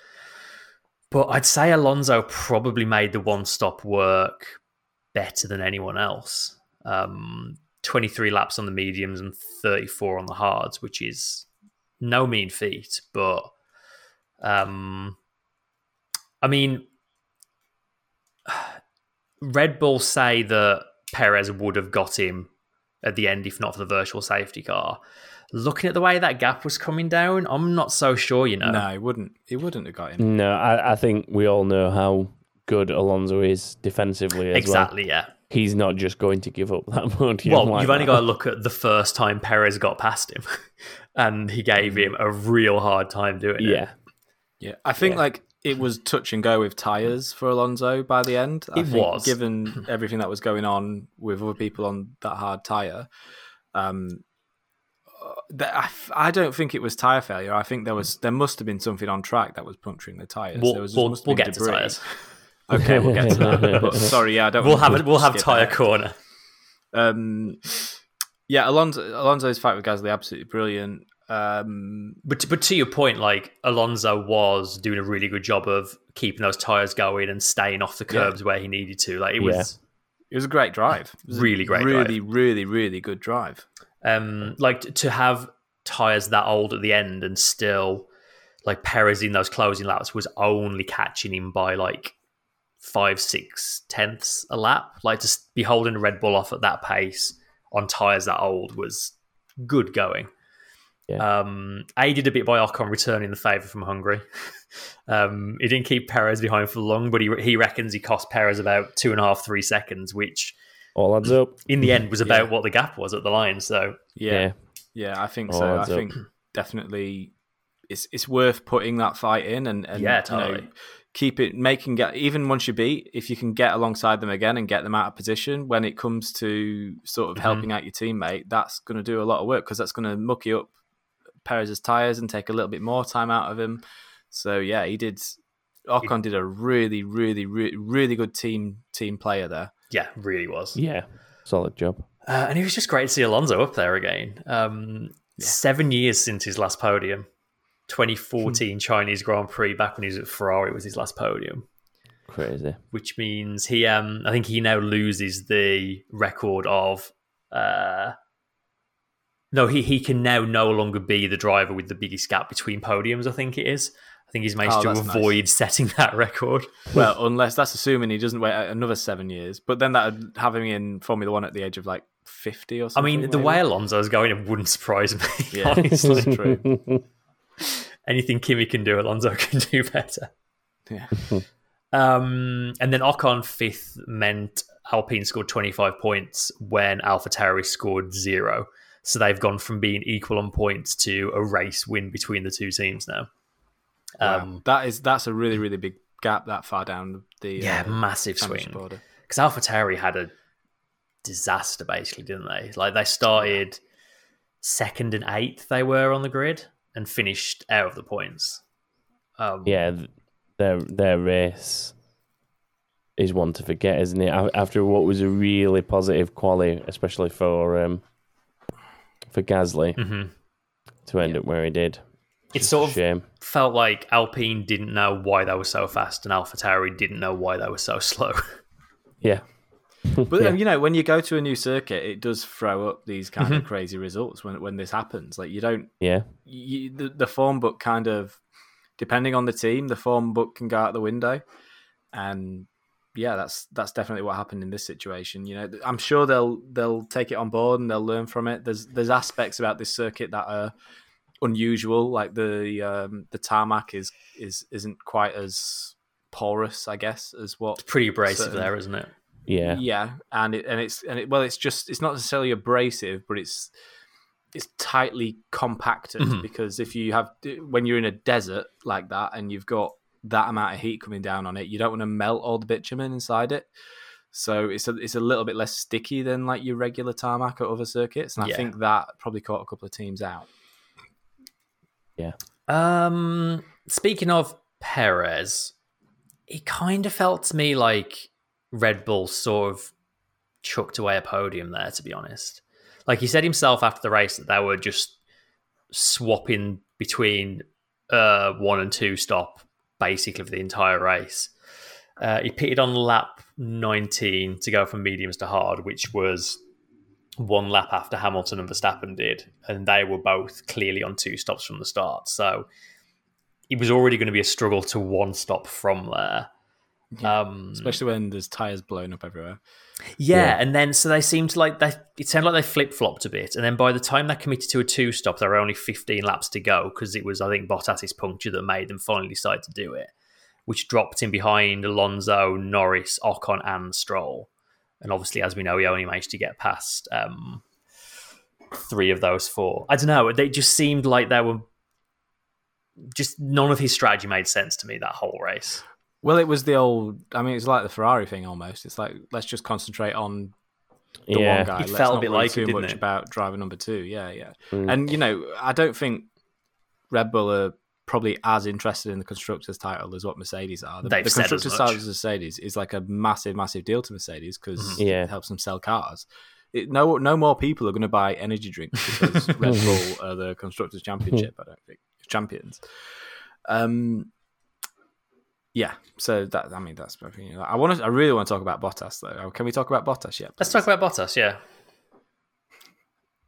But I'd say Alonso probably made the one stop work better than anyone else. Um, 23 laps on the mediums and 34 on the hards, which is no mean feat. But um, I mean, Red Bull say that Perez would have got him at the end if not for the virtual safety car. Looking at the way that gap was coming down, I'm not so sure, you know. No, he wouldn't. He wouldn't have got him. No, I, I think we all know how good Alonso is defensively as exactly, yeah. He's not just going to give up that podium. <laughs> Well, like you've only that. got to look at the first time Perez got past him, <laughs> and he gave him a real hard time doing it. Yeah, Yeah, I think Yeah. like it was touch and go with tires for Alonso by the end. I It think was. given <laughs> everything that was going on with other people on that hard tire. Um, uh, I, I don't think it was tire failure. I think there was there must have been something on track that was puncturing the tires. We'll, there was we'll, we'll get to tires. <laughs> Okay, we'll get to that. <laughs> But sorry, yeah, I don't. We'll have it. We'll have tire corner. Um, yeah, Alonso Alonso's fight with Gasly absolutely brilliant. Um, But to, but to your point, like Alonso was doing a really good job of keeping those tires going and staying off the Yeah. curbs where he needed to. Like it Yeah. was it was a great drive. Really great really, really, really good drive. um like to have tires that old at the end and still like Perez in those closing laps was only catching him by like five six tenths a lap. Like to be holding a Red Bull off at that pace on tires that old was good going. Yeah. Um, aided a bit by Ocon returning the favour from Hungary. <laughs> um, he didn't keep Perez behind for long, but he he reckons he cost Perez about two and a half three seconds, which all adds up. in the end was about Yeah. what the gap was at the line. So Yeah, Yeah, yeah, I think Oh, so. I adds up. think definitely it's it's worth putting that fight in and, and Yeah, you know, totally. keep it making get even once you beat if you can get alongside them again and get them out of position when it comes to sort of Mhm. helping out your teammate that's going to do a lot of work because that's going to mucky up Perez's tires and take a little bit more time out of him so yeah he did Ocon did a really really really, really good team team player there yeah, really was. yeah, solid job. Uh, and it was just great to see Alonso up there again. Um, Seven years since his last podium. 2014 Chinese Grand Prix, back when he was at Ferrari, was his last podium. Crazy. Which means he, um, I think he now loses the record of. Uh, no, he, he can now no longer be the driver with the biggest gap between podiums. I think it is. I think he's managed Oh, to that's nice. avoid setting that record. well unless that's assuming he doesn't wait another seven years but then that would have him in Formula One at the age of like 50 or something. I mean, the maybe. way Alonso's going, it wouldn't surprise me. <laughs> Yeah. <laughs> honestly. True. <laughs> anything Kimi can do, Alonso can do better. Yeah. Um, and then Ocon fifth meant Alpine scored 25 points when AlphaTauri scored zero. So they've gone from being equal on points to a race win between the two teams now. Wow. Um, that is that's a really really big gap that far down the yeah, uh, massive championship swing. order. Because AlphaTauri had a disaster, basically, didn't they? Like they started second and eighth, they were on the grid, and finished out of the points. Um, yeah, their their race is one to forget, isn't it? After what was a really positive quali, especially for um for Gasly mhm. to end up where he did. It's sort of Shame. felt like Alpine didn't know why they were so fast, and AlphaTauri didn't know why they were so <laughs> slow. Yeah, But <laughs> Yeah. um, you know, when you go to a new circuit, it does throw up these kind Mm-hmm. of crazy results when when this happens. Like you don't, yeah, you, the, the form book kind of, depending on the team, the form book can go out the window, and yeah, that's that's definitely what happened in this situation. You know, I'm sure they'll they'll take it on board and they'll learn from it. There's there's aspects about this circuit that are unusual, like the um, the tarmac is is isn't quite as porous, I guess, as what It's Pretty abrasive Certain- there, isn't it? yeah, yeah, and it and it's and it well, it's just it's not necessarily abrasive, but it's it's tightly compacted Mhm. because if you have when you're in a desert like that and you've got that amount of heat coming down on it, you don't want to melt all the bitumen inside it. So it's a it's a little bit less sticky than like your regular tarmac at other circuits, and Yeah. I think that probably caught a couple of teams out. Yeah. Um, speaking of Perez, it kind of felt to me like Red Bull sort of chucked away a podium there. To be honest, like he said himself after the race that they were just swapping between uh, one and two stop basically for the entire race. Uh, he pitted on lap 19 to go from mediums to hard, which was one lap after Hamilton and Verstappen did, and they were both clearly on two stops from the start. So it was already going to be a struggle to one stop from there. Um, Especially when there's tires blown up everywhere. yeah, Yeah. and then so they seemed to like they. It sounded like they flip flopped a bit, and then by the time they committed to a two stop, there were only fifteen laps to go because it was I think Bottas's puncture that made them finally decide to do it, which dropped him behind Alonso, Norris, Ocon, and Stroll. And obviously, as we know, he only managed to get past um, three of those four. I don't know. They just seemed like they were just none of his strategy made sense to me that whole race. Well, it was the old. I mean, it's like the Ferrari thing almost. It's like let's just concentrate on the yeah. one guy. It Let's felt a not bit like too didn't much it? about driver number two. Yeah, yeah. Mm. And you know, I don't think Red Bull are probably as interested in the constructors' title as what Mercedes are. The, They've the said as constructors' title of Mercedes is like a massive, massive deal to Mercedes because Mhm. Yeah. it helps them sell cars. It, no, no more people are going to buy energy drinks because <laughs> Red Bull are the constructors' championship. I don't think champions. Um, yeah. So that I mean that's my opinion. I want to. I really want to talk about Bottas though. Oh, can we talk about Bottas yet? Let's talk about Bottas. Yeah.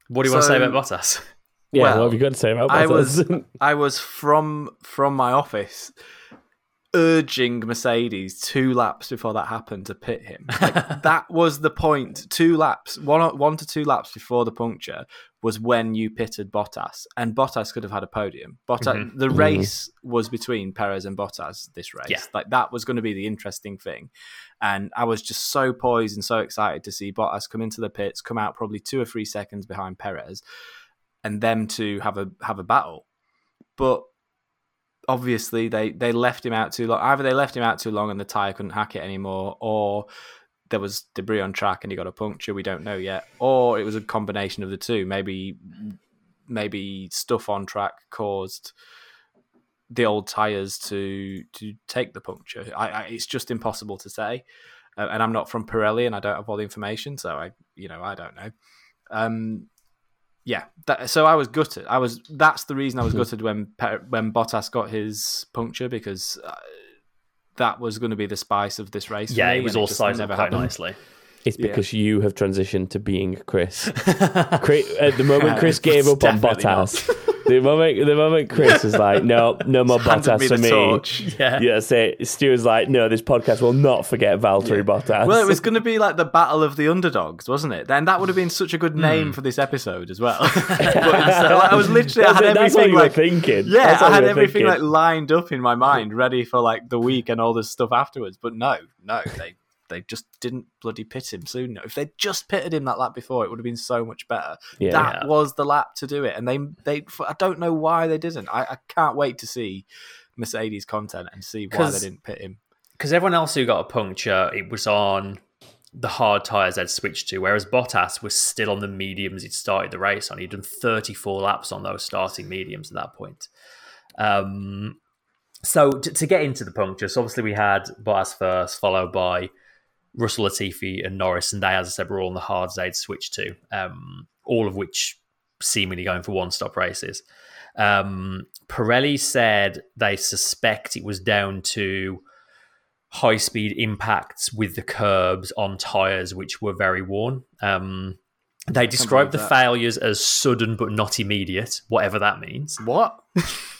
What do you want to say about Bottas? <laughs> yeah, well, what have you got to say about Bottas? I Bottas? was I was from from my office urging Mercedes two laps before that happened to pit him. Like, <laughs> that was the point. Two laps, one one to two laps before the puncture was when you pitted Bottas, and Bottas could have had a podium. Bottas, Mhm. the race was between Perez and Bottas. This race, Yeah. like that was going to be the interesting thing. And I was just so poised and so excited to see Bottas come into the pits, come out probably two or three seconds behind Perez, and them to have a have a battle. But obviously, they they left him out too long. Either they left him out too long and the tire couldn't hack it anymore, or there was debris on track and he got a puncture. We don't know yet, or it was a combination of the two. Maybe maybe stuff on track caused the old tires to to take the puncture. I, I it's just impossible to say, uh, and I'm not from Pirelli and I don't have all the information, so I you know I don't know. Um, yeah, that, so I was gutted. I was that's the reason I was gutted when when Bottas got his puncture because uh, that was going to be the spice of this race. for yeah, me, it was all just sized up quite happened. nicely. It's Yeah. because you have transitioned to being Chris. <laughs> Chris at the moment Chris gave up on Definitely not. Bottas. <laughs> The moment the moment Chris was like, no, no more Bottas me for me. torch. Yeah. Yeah, say Stu was like, no, this podcast will not forget Valtteri Bottas. Well, it was going to be like the battle of the underdogs, wasn't it? Then that would have been such a good Hmm. name for this episode as well. <laughs> <laughs> but instead, like, I was literally, I had that's what everything like, thinking. yeah, I had everything thinking. like lined up in my mind, ready for like the week and all this stuff afterwards. But no, no, they they just didn't bloody pit him soon. If they'd just pitted him that lap before, it would have been so much better. Yeah. that Yeah. was the lap to do it, and they they I don't know why they didn't. I, I can't wait to see Mercedes content and see why they didn't pit him. Because everyone else who got a puncture, it was on the hard tyres they'd switched to, whereas Bottas was still on the mediums he'd started the race on. He'd done 34 laps on those starting mediums at that point. Um, so to, to get into the puncture, so obviously we had Bottas first, followed by Russell Latifi and Norris, and they, as I said, were all on the hards they'd switched to, um, all of which seemingly going for one-stop races. Um, Pirelli said they suspect it was down to high speed impacts with the curbs on tyres, which were very worn. Um, they described the that. failures as sudden but not immediate, whatever that means. What? <laughs>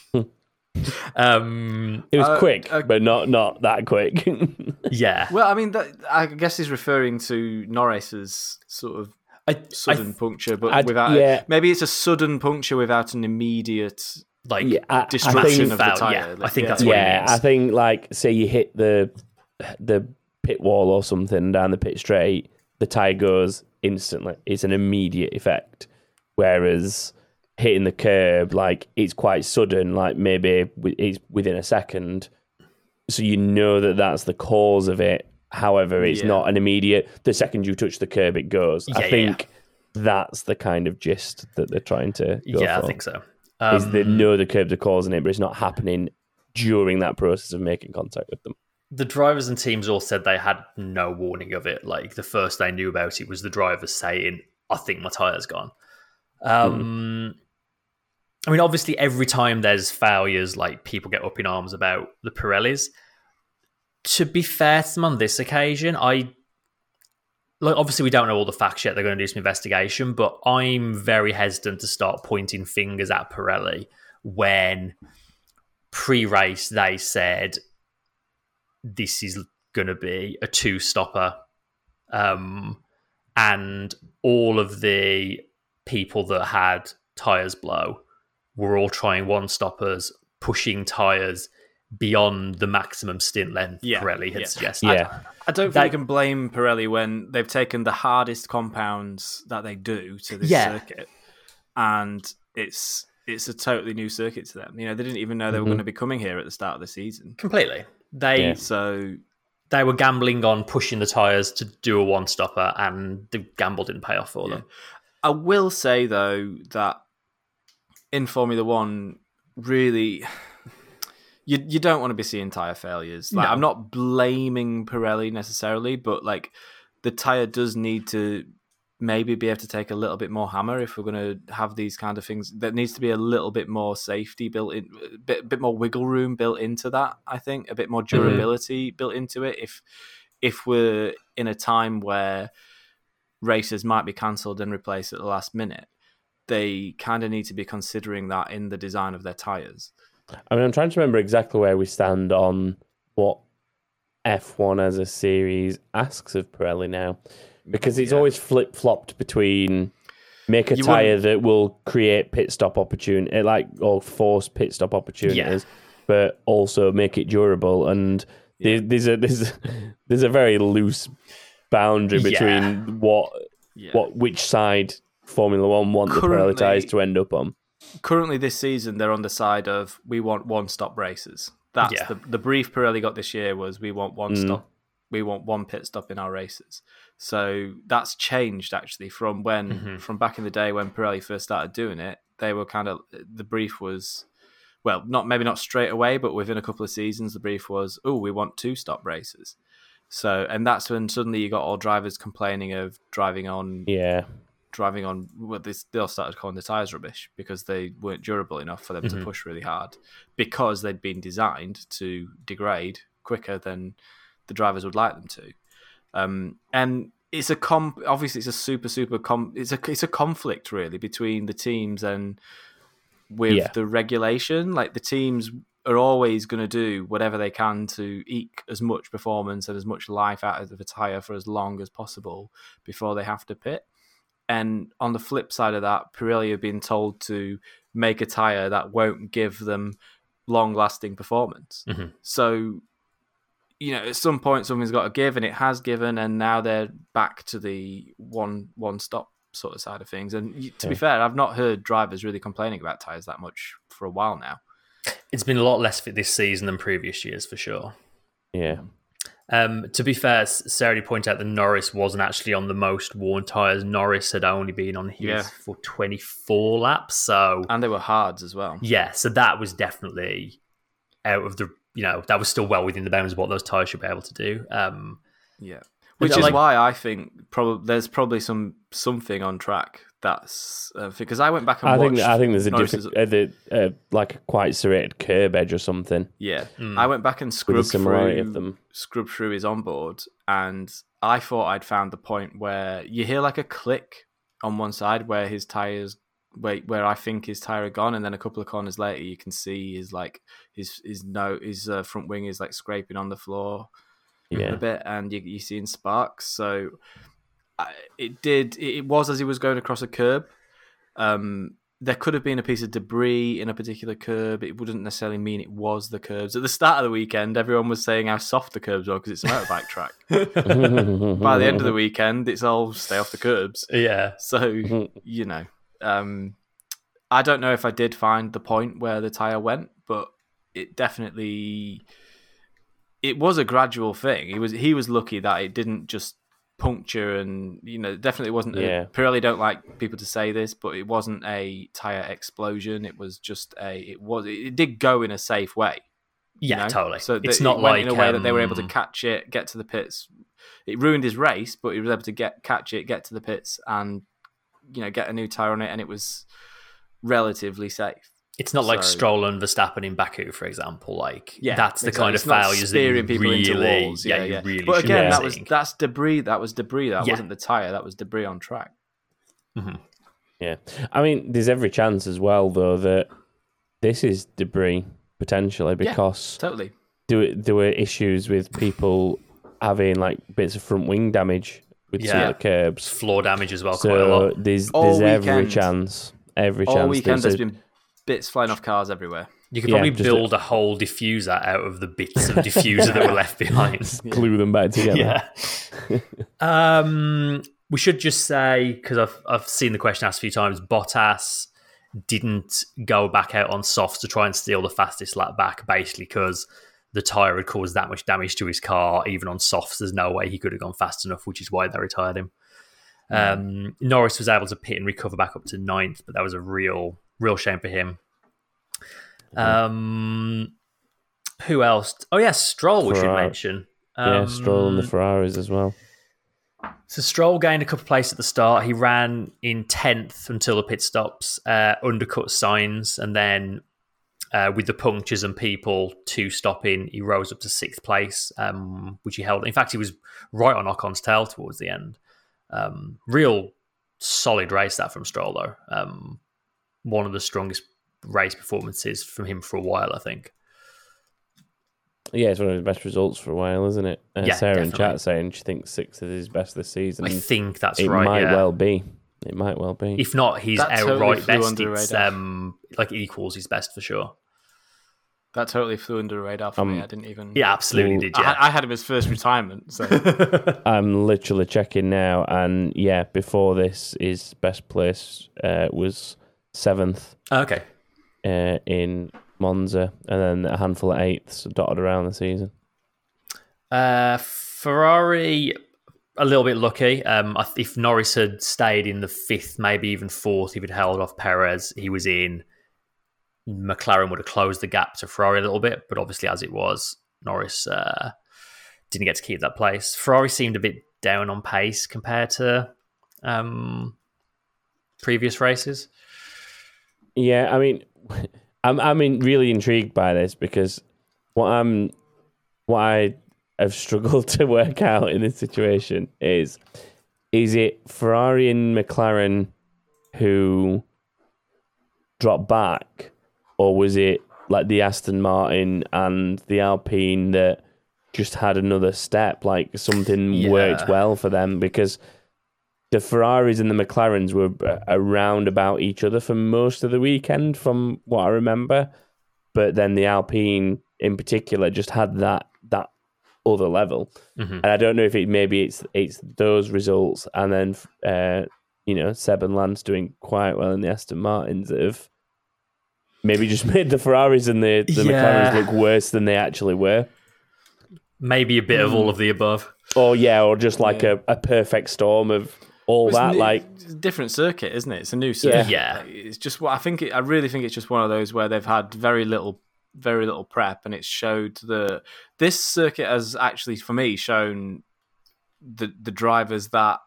<laughs> Um, It was Uh, quick, uh, but not not that quick. <laughs> yeah, Well, I mean, that, I guess he's referring to Norris's sort of I, sudden I, puncture, but I'd- without yeah. maybe it's a sudden puncture without an immediate like yeah, I, I destruction think, of the tire. yeah, Like, I think that's what he yeah, means. I think like say you hit the the pit wall or something down the pit straight, the tire goes instantly. It's an immediate effect. Whereas hitting the curb, like it's quite sudden, like maybe it's within a second. So you know that that's the cause of it, However, it's Yeah. not an immediate. The second you touch the curb, it goes. Yeah, I yeah, think that's the kind of gist that they're trying to. Go yeah, for, I think so. Is they Um, know the curbs are causing it, but it's not happening during that process of making contact with them. the drivers and teams all said they had no warning of it. Like the first they knew about it was the driver saying, "I think my tire's gone." Um, I mean, obviously, every time there's failures, like people get up in arms about the Pirellis. To be fair to them on this occasion, I like obviously we don't know all the facts yet. They're going to do some investigation, but I'm very hesitant to start pointing fingers at Pirelli when pre-race they said this is going to be a two stopper um, and all of the people that had tires blow were all trying one stoppers pushing tires beyond the maximum stint length Yeah, Pirelli had yeah. suggested. Yeah, I don't think That- you can blame Pirelli when they've taken the hardest compounds that they do to this Yeah. circuit, and it's it's a totally new circuit to them. You know, they didn't even know they were Mhm. going to be coming here at the start of the season. Completely. They Yeah. So they were gambling on pushing the tires to do a one stopper and the gamble didn't pay off for Yeah. them. I will say though that in Formula One, really, <sighs> you you don't want to be seeing tire failures. Like No. I'm not blaming Pirelli necessarily, but like the tire does need to maybe be able to take a little bit more hammer if we're going to have these kind of things. There needs to be a little bit more safety built in, a bit bit more wiggle room built into that. I think a bit more mm-hmm. durability built into it. If if we're in a time where races might be cancelled and replaced at the last minute, they kind of need to be considering that in the design of their tires. I mean, I'm trying to remember exactly where we stand on what F1 as a series asks of Pirelli now, because it's Yeah. always flip flopped between make a You tire that will create pit stop opportunity, eh, like or force pit stop opportunities, but also make it durable. And there- there's a there's a, there's a very loose boundary Yeah. between what Yeah. what which side Formula One want the Pirelli tires to end up on. Currently, this season, they're on the side of we want one stop races. That's Yeah. the, the brief Pirelli got this year was we want one Mm. stop, we want one pit stop in our races. So that's changed actually from when Mhm. from back in the day when Pirelli first started doing it. They were kind of the brief was well, not maybe not straight away, but within a couple of seasons, the brief was, oh, we want two stop races. So, and that's when suddenly you got all drivers complaining of driving on Yeah, driving on well, they, all started calling the tires rubbish because they weren't durable enough for them Mhm. to push really hard because they'd been designed to degrade quicker than the drivers would like them to um, and it's a com obviously it's a super super com it's a it's a conflict really between the teams and with Yeah. the regulation like the teams are always going to do whatever they can to eke as much performance and as much life out of the tire for as long as possible before they have to pit and on the flip side of that, Pirelli have been told to make a tire that won't give them long lasting performance. Mhm. So, you know, at some point something's got to give, and it has given, and now they're back to the one one stop sort of side of things. And y- to be Yeah. fair, I've not heard drivers really complaining about tires that much for a while now. It's been a lot less fit this season than previous years for sure. yeah. Um, to be fair, Sarah did point out that Norris wasn't actually on the most worn tyres. Norris had only been on his Yeah. for 24 laps. So, And they were hards as well. yeah, so that was definitely out of the, you know, that was still well within the bounds of what those tyres should be able to do. Um, Yeah, which is like- why I think probably there's probably some something on track that's uh, because I went back and I think I think there's a Norris's- different, uh, the, uh, like a quite serrated curb edge or something Yeah, Mm. I went back and with the scrubbed through of them. scrubbed through his onboard, and I thought I'd found the point where you hear like a click on one side where his tires. Where, where I think his tire had gone, and then a couple of corners later, you can see his like his his no his uh, front wing is like scraping on the floor, a bit, and you you seeing sparks. So I, it did. It, it was as he was going across a curb. Um, there could have been a piece of debris in a particular curb. It wouldn't necessarily mean it was the curbs. At the start of the weekend, everyone was saying how soft the curbs were because it's a motorbike track. <laughs> <laughs> By the end of the weekend, it's all stay off the curbs. yeah. So you know, um, I don't know if I did find the point where the tire went, but it definitely it was a gradual thing. He was he was lucky that it didn't just puncture and you know definitely wasn't. Yeah. A, Pirelli don't like people to say this, but it wasn't a tire explosion. It was just a it was it did go in a safe way. you Yeah, know? totally. So it's not it like in a way that they were able to um, catch it, get to the pits. It ruined his race, but he was able to get catch it, get to the pits, and you know get a new tire on it, and it was relatively safe. It's not like So- Stroll and Verstappen in Baku, for example. Like Yeah, that's the exactly. kind of not failures that you steering people really, into walls. yeah, Yeah, you yeah. really but again, be that was that's debris. That was debris. That Yeah. wasn't the tire. That was debris on track. Mm-hmm. Yeah. I mean, there's every chance as well, though, that this is debris potentially Yeah. because Totally. there, there were issues with people having like bits of front wing damage with Yeah. the curbs. floor damage as well. quite a lot. So there's All there's every weekend. chance, every All chance. weekend there's there's a- been bits flying off cars everywhere. You could Yeah, probably just build a whole diffuser out of the bits of diffuser that were left <laughs> behind. glue them back together. yeah. um, we should just say because I've I've seen the question asked a few times. Bottas didn't go back out on softs to try and steal the fastest lap back, basically because the tire had caused that much damage to his car. Even on softs, there's no way he could have gone fast enough, which is why they retired him. Um, Norris was able to pit and recover back up to ninth, but that was a real, real shame for him. Um, who else? Oh yeah, Stroll. We should Ferrari. mention. Yeah, Um, Stroll and the Ferraris as well. so Stroll gained a couple of places at the start. He ran in tenth until the pit stops, uh, undercut Sainz, and then uh, with the punctures and people two stopping, he rose up to sixth place, um, which he held. In fact, he was right on Ocon's tail towards the end. Um, real solid race that from Stroll though. Um, one of the strongest race performances from him for a while, I think. Yeah, it's one of his best results for a while, isn't it? Uh, Yeah, Sarah in chat saying she thinks sixth is his best this season. I think that's it right. It might yeah. well be. It might well be. If not, he's That totally outright flew best. It's um, like equals his best for sure. That totally flew under the radar for me. Um, I didn't even. Yeah, absolutely Well, did. I, Yeah. I had him as first retirement. So <laughs> I'm literally checking now, and yeah, before this, his best place uh, was seventh okay. uh, in Monza, and then a handful of eighths dotted around the season. Uh, Ferrari, a little bit lucky. Um, if Norris had stayed in the fifth, maybe even fourth, if he'd held off Perez, he was in. McLaren would have closed the gap to Ferrari a little bit, but obviously, as it was, Norris uh, didn't get to keep that place. Ferrari seemed a bit down on pace compared to um, previous races. Yeah, I mean, <laughs> I'm I'm in, really intrigued by this because what I'm what I have struggled <laughs> to work out in this situation is is it Ferrari and McLaren who dropped back, or was it like the Aston Martin and the Alpine that just had another step, like something Yeah. worked well for them because the Ferraris and the McLarens were uh, around about each other for most of the weekend, from what I remember. But then the Alpine, in particular, just had that that other level, Mhm. and I don't know if it maybe it's it's those results, and then uh, you know Seb and Lance doing quite well in the Aston Martins that have maybe just <laughs> made the Ferraris and the, the Yeah. McLarens look worse than they actually were. Maybe a bit of all of the above. Or yeah, or just like Yeah. a, a perfect storm of all It's that. new- Like different circuit, isn't it? It's a new circuit. Yeah. It's just what I think. It, I really think it's just one of those where they've had very little, very little prep, and it's showed the this circuit has actually, for me, shown the the drivers that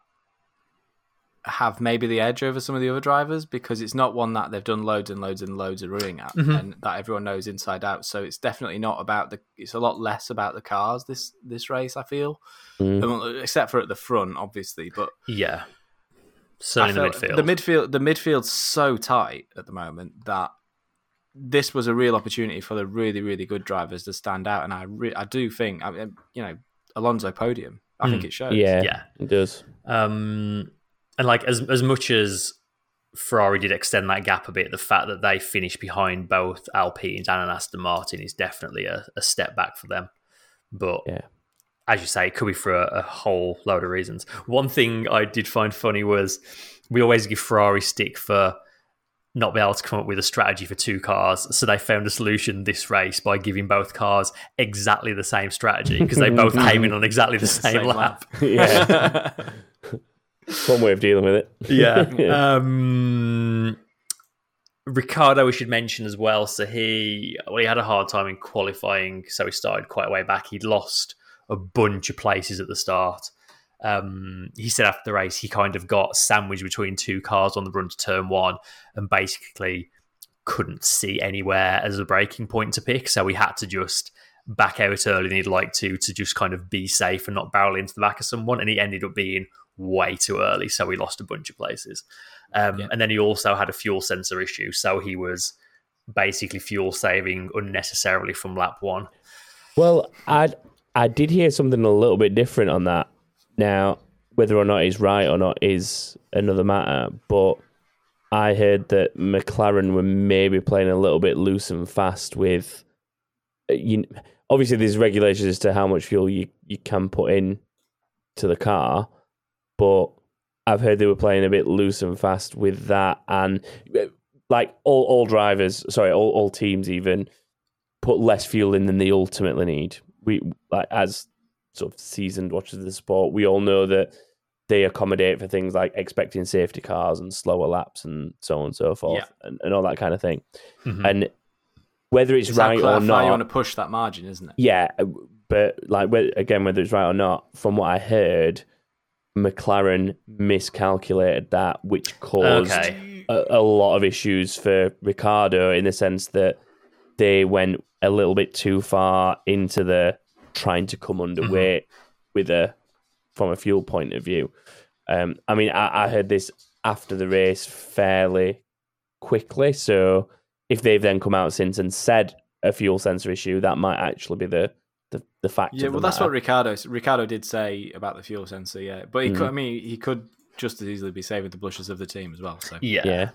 have maybe the edge over some of the other drivers because it's not one that they've done loads and loads and loads of running at Mhm. and that everyone knows inside out so it's definitely not about the it's a lot less about the cars this this race i feel mm, Um, except for at the front obviously but Yeah. I Certainly the felt- midfield. The midfield, the midfield's so tight at the moment that this was a real opportunity for the really, really good drivers to stand out. And I, re- I do think, I mean, you know, Alonso podium. I think Mm. it shows. yeah, Yeah. it does. Um, and like as as much as Ferrari did extend that gap a bit, the fact that they finished behind both Alpines and an Aston Martin is definitely a, a step back for them. But Yeah. as you say, it could be for a, a whole load of reasons. One thing I did find funny was we always give Ferrari stick for not be able to come up with a strategy for two cars. So they found a solution this race by giving both cars exactly the same strategy because they both <laughs> came in on exactly the same, Same lap. lap. <laughs> yeah, <laughs> one way of dealing with it. <laughs> Yeah. um, Ricciardo, we should mention as well. So he well, he had a hard time in qualifying, so he started quite a way back. He'd lost a bunch of places at the start. Um, he said after the race he kind of got sandwiched between two cars on the run to turn one, and basically couldn't see anywhere as a braking point to pick. So he had to just back out early than he'd like to to just kind of be safe and not barrel into the back of someone. And he ended up being way too early, so he lost a bunch of places. Um, Yeah. And then he also had a fuel sensor issue, so he was basically fuel saving unnecessarily from lap one. Well, I I did hear something a little bit different on that. Now, whether or not he's right or not is another matter. But I heard that McLaren were maybe playing a little bit loose and fast with. uh, You obviously there's regulations as to how much fuel you, you can put in to the car, but I've heard they were playing a bit loose and fast with that, and like all all drivers, sorry, all all teams even put less fuel in than they ultimately need. We like as sort of seasoned watchers of the sport, we all know that they accommodate for things like expecting safety cars and slower laps and so on and so forth and, and all that kind of thing. Mhm. And whether it's It's right or not, you want to push that margin, isn't it? yeah, but like again, whether it's right or not, from what I heard, McLaren miscalculated that, which caused Okay. a, a lot of issues for Ricciardo in the sense that they went a little bit too far into the trying to come underweight with a from a fuel point of view. Um, I mean, I, I heard this after the race fairly quickly, so if they've then come out since and said a fuel sensor issue, that might actually be the the, the fact. Yeah, of the well, that's matter. what Ricciardo Ricciardo did say about the fuel sensor. Yeah, but he could, Mhm. I mean, he could just as easily be saving the blushes of the team as well. So Yeah. Yeah.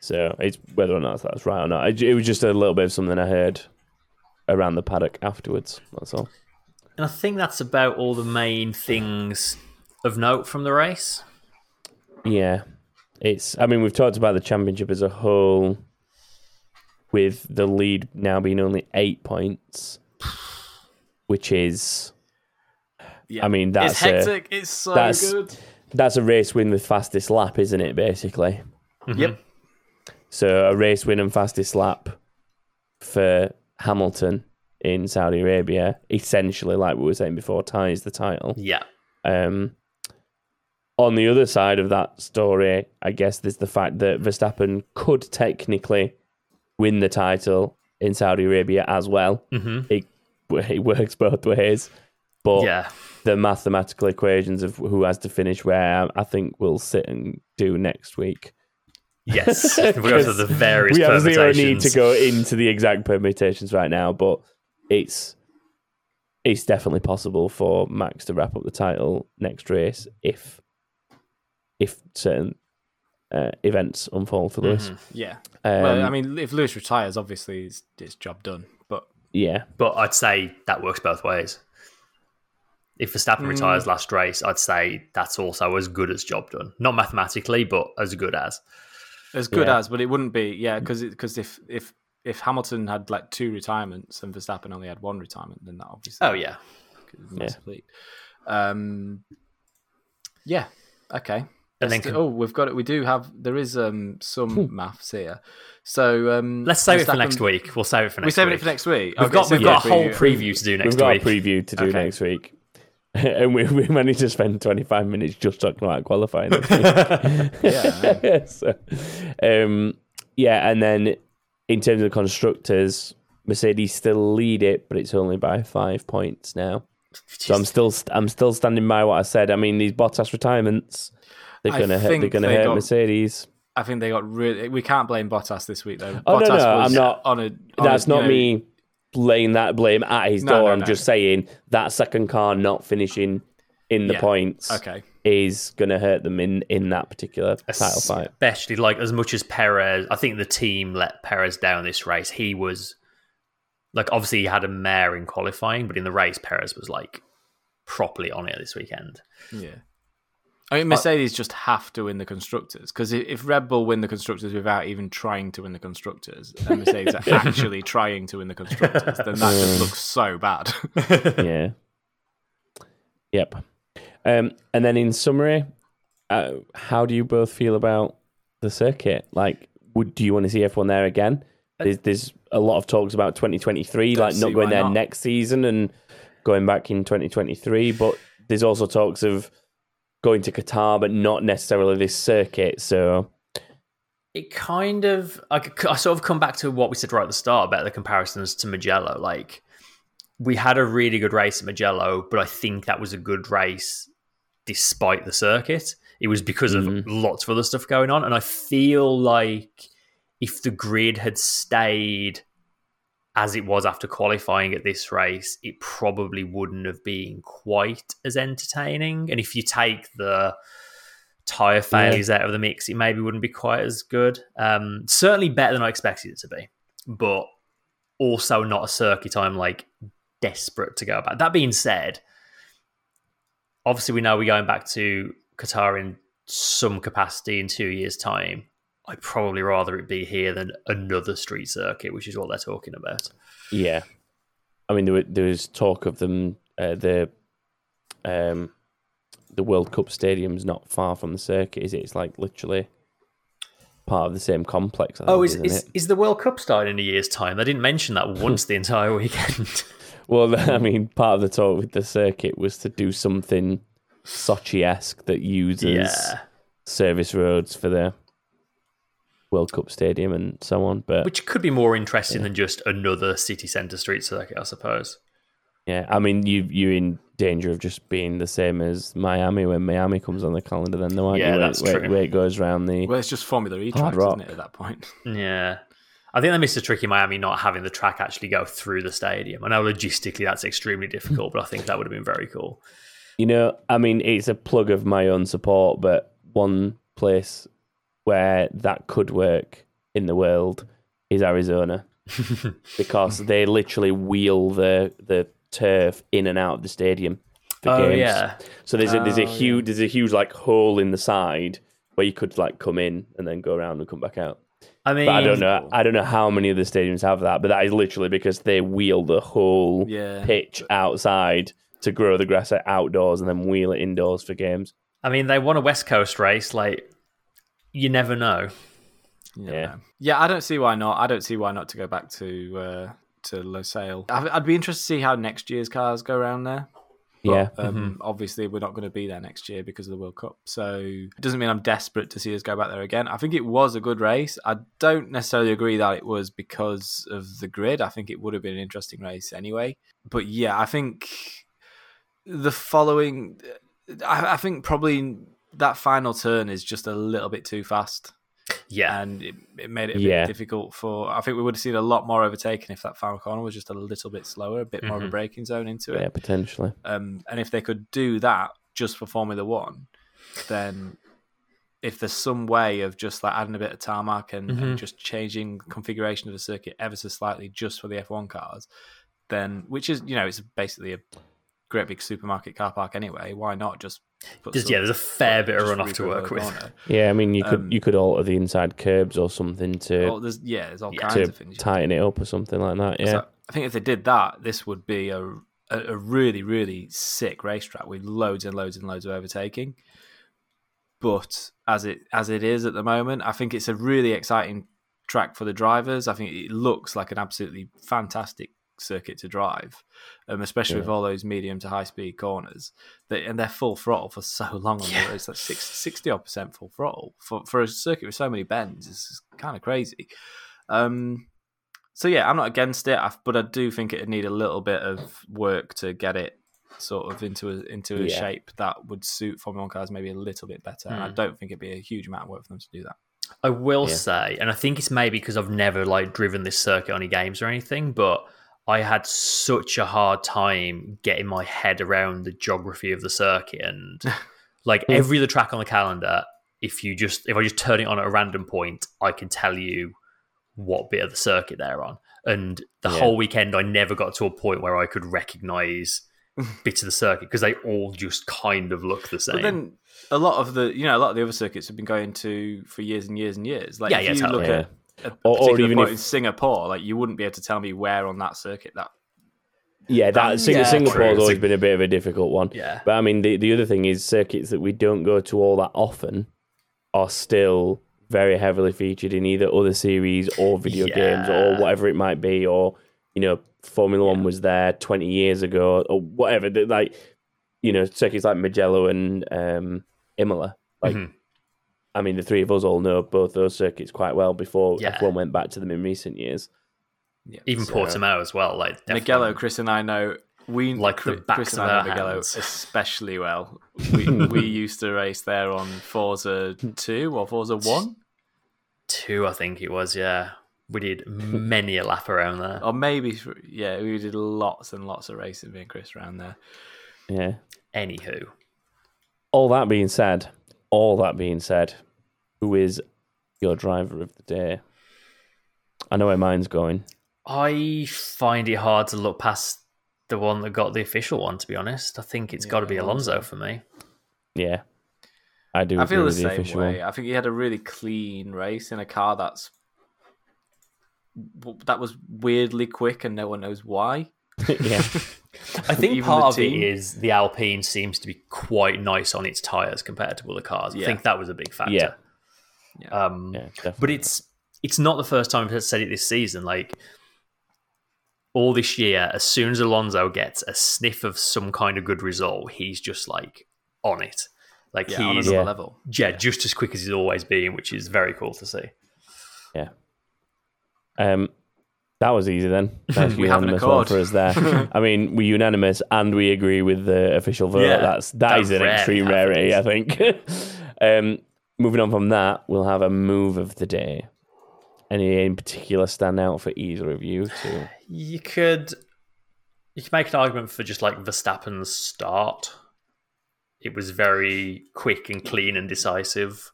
So it's whether or not that's right or not. It, it was just a little bit of something I heard around the paddock afterwards. That's all. And I think that's about all the main things of note from the race. Yeah, it's. I mean, we've talked about the championship as a whole, with the lead now being only eight points, which is. yeah, I mean, that's it's a- hectic. it's so that's- good. That's a race win with fastest lap, isn't it? Basically. Yep. So a race win and fastest lap for Hamilton in Saudi Arabia, essentially, like we were saying before, ties the title. Yeah. Um, on the other side of that story, I guess there's the fact that Verstappen could technically win the title in Saudi Arabia as well. hmm It, <laughs> it works both ways. But Yeah. the mathematical equations of who has to finish where, I think we'll sit and do next week. Yes. <laughs> we go through the various we have zero need to go into the exact permutations right now, but it's it's definitely possible for Max to wrap up the title next race if if certain uh, events unfold for Lewis. Mhm. Yeah. Um, well, I mean, if Lewis retires, obviously it's, it's job done. But yeah, But I'd say that works both ways. If Verstappen Mm. retires last race, I'd say that's also as good as job done. Not mathematically, but as good as. as good Yeah. as, but it wouldn't be. Yeah, because because if if if Hamilton had like two retirements and Verstappen only had one retirement, then that obviously Oh, yeah. is massive lead. Um, yeah. Okay. And then Let's oh, we've got it. We do have. There is um some maths here. So um, Let's save it for next week. We'll save it for next. We next saving week. it for next week. We've Okay, got, so we've yeah, got a whole preview. preview to do next week. we've got a preview to do Okay. next week. <laughs> and we, we managed to spend 25 minutes just talking about qualifying. this. <laughs> <laughs> Yeah. so, um, yeah, and then in terms of constructors, Mercedes still lead it, but it's only by five points now. So I'm still I'm still standing by what I said. I mean, these Bottas retirements, they're I gonna hurt, they're gonna they hurt got- Mercedes. I think they got really. We can't blame Bottas this week though. Oh, no, Bottas no, was I'm not- on a. on That's a, not know, me laying that blame at his No, door. no, I'm no. just saying that second car not finishing in the Yeah. points Okay. is gonna hurt them in in that particular title fight. Especially like as much as Perez, I think the team let Perez down this race. He was like obviously he had a mare in qualifying, but in the race Perez was like properly on it this weekend. Yeah. I mean, Mercedes just have to win the constructors because if Red Bull win the constructors without even trying to win the constructors, and Mercedes are <laughs> actually trying to win the constructors, then that just looks so bad. <laughs> yeah. Yep. Um, and then in summary, uh, how do you both feel about the circuit? Like, would do you want to see F1 there again? There's, there's a lot of talks about 2023, Don't like not going there not. next season and going back in 2023. But there's also talks of going to Qatar, but not necessarily this circuit. So it kind of I, I sort of come back to what we said right at the start about the comparisons to Mugello. Like we had a really good race at Mugello, but I think that was a good race despite the circuit. It was because of Mhm. lots of other stuff going on, and I feel like if the grid had stayed as it was after qualifying at this race, it probably wouldn't have been quite as entertaining. And if you take the tire failures out of the mix, it maybe wouldn't be quite as good. Um, certainly better than I expected it to be, but also not a circuit I'm like desperate to go back. That being said, obviously we know we're going back to Qatar in some capacity in two years' time. I'd probably rather it be here than another street circuit, which is what they're talking about. yeah, I mean there, were, there was talk of them uh, the um the World Cup stadium's not far from the circuit, is it? It's like literally part of the same complex. I think, Oh, is, is, it? is the World Cup starting in a year's time? They didn't mention that <laughs> once the entire weekend. <laughs> Well, <laughs> I mean, part of the talk with the circuit was to do something Sochi-esque that uses yeah. service roads for the World Cup stadium and so on. But Which could be more interesting than just another city centre street circuit, I suppose. yeah, I mean, you you're in danger of just being the same as Miami when Miami comes on the calendar. Then, though, aren't Yeah, you? Where- that's where, true. Where it goes around the well, it's just Formula E Hard tracks, rock. isn't it? At that point, <laughs> Yeah. I think they missed a trick in Miami not having the track actually go through the stadium. I know logistically that's extremely difficult, but I think that would have been very cool. You know, I mean, it's a plug of my own support, but one place where that could work in the world is Arizona <laughs> because they literally wheel the the turf in and out of the stadium for oh, games. yeah. So there's a, there's a Oh, huge there's a huge like hole in the side where you could like come in and then go around and come back out. I mean, But I don't know. I don't know how many of the stadiums have that, but that is literally because they wheel the whole yeah. pitch outside to grow the grass outdoors and then wheel it indoors for games. I mean, they won a West Coast race. Like, you never know. Yeah. Yeah. Yeah, I don't see why not. I don't see why not to go back to uh, to Losail. I- I'd be interested to see how next year's cars go around there. But, Yeah. Um, Obviously, we're not going to be there next year because of the World Cup. So it doesn't mean I'm desperate to see us go back there again. I think it was a good race. I don't necessarily agree that it was because of the grid. I think it would have been an interesting race anyway. But yeah, I think the following. I, I think probably that final turn is just a little bit too fast Yeah. and it, it made it a Yeah. bit difficult for. I think we would have seen a lot more overtaken if that final corner was just a little bit slower, a bit more of a Mhm. braking zone into it. Yeah, potentially. Um, and if they could do that just for Formula One, then if there's some way of just like adding a bit of tarmac and, Mhm. and just changing configuration of the circuit ever so slightly just for the F1 cars, then which is you know it's basically a great big supermarket car park anyway. Why not just put yeah, there's a fair bit of runoff to work with. corner? Yeah, I mean, you could Um, you could alter the inside curbs or something to Oh, there's yeah, there's all Yeah. kinds to of things. tighten it up or something like that. Yeah, So I think if they did that, this would be a, a a really really sick racetrack with loads and loads and loads of overtaking. But as it as it is at the moment, I think it's a really exciting track for the drivers. I think it looks like an absolutely fantastic circuit to drive, um, especially with all those medium to high speed corners. They, and they're full throttle for so long on Yeah. the road. It's like 60 odd percent full throttle for for a circuit with so many bends. It's kind of crazy. Um, so yeah, I'm not against it, I- but I do think it'd need a little bit of work to get it sort of into a into a Yeah. shape that would suit Formula One cars maybe a little bit better. And I Hmm. don't think it'd be a huge amount of work for them to do that. I will Yeah. say, and I think it's maybe because I've never like driven this circuit on any games or anything, but I had such a hard time getting my head around the geography of the circuit and <laughs> like every other track on the calendar. If you just if I just turn it on at a random point, I can tell you what bit of the circuit they're on. And the Yeah. whole weekend, I never got to a point where I could recognize <laughs> bits of the circuit because they all just kind of look the same. But then a lot of the you know a lot of the other circuits have been going to for years and years and years. Like Yeah, if yeah, you totally. look Yeah. at Or- or even point if- in Singapore, like you wouldn't be able to tell me where on that circuit that. Yeah, that Sing- yeah, Singapore's true. always been a bit of a difficult one. Yeah. But I mean, the, the other thing is circuits that we don't go to all that often are still very heavily featured in either other series or video games or whatever it might be. Or, you know, Formula One was there 20 years ago or whatever. Like, you know, circuits like Mugello and um, Imola. Like, Mhm. I mean, the three of us all know both those circuits quite well before Yeah. F1 went back to them in recent years. Yeah. Even So- Portimao as well. Like definitely. Mugello, Chris and I know we Like the Chris, backs Chris and I our know Mugello hands. <laughs> especially well. We <laughs> we used to race there on Forza two or Forza one, two, I think it was. Yeah, we did many a lap around there. or maybe yeah, we did lots and lots of racing. Me and Chris around there. Yeah. Anywho, all that being said, all that being said, who is your driver of the day? I know where mine's going. I find it hard to look past the one that got the official one. To be honest, I think it's got to be Alonso Alonso. for me. Yeah, I do. I feel the with the same official way. one. I think he had a really clean race in a car that's that was weirdly quick, and no one knows why. <laughs> <laughs> yeah, I think Even part the of team? it is the Alpine seems to be quite nice on its tires compared to other cars. I think that was a big factor. Yeah. Yeah. Um, yeah, but it's it's not the first time I've said it this season. Like all this year, as soon as Alonso gets a sniff of some kind of good result, he's just like on it. Like Yeah, on he's another Yeah. level. yeah, just as quick as he's always been, which is very cool to see. Um, that was easy then. Nice We have an unanimous one accord. for us there. <laughs> I mean, we're unanimous and we agree with the official vote. Yeah, that's that that is an rarely extreme rarity, I think. <laughs> um, moving on from that, we'll have a move of the day. Any in particular stand out for either of you? To You could you could make an argument for just like Verstappen's start. It was very quick and clean and decisive.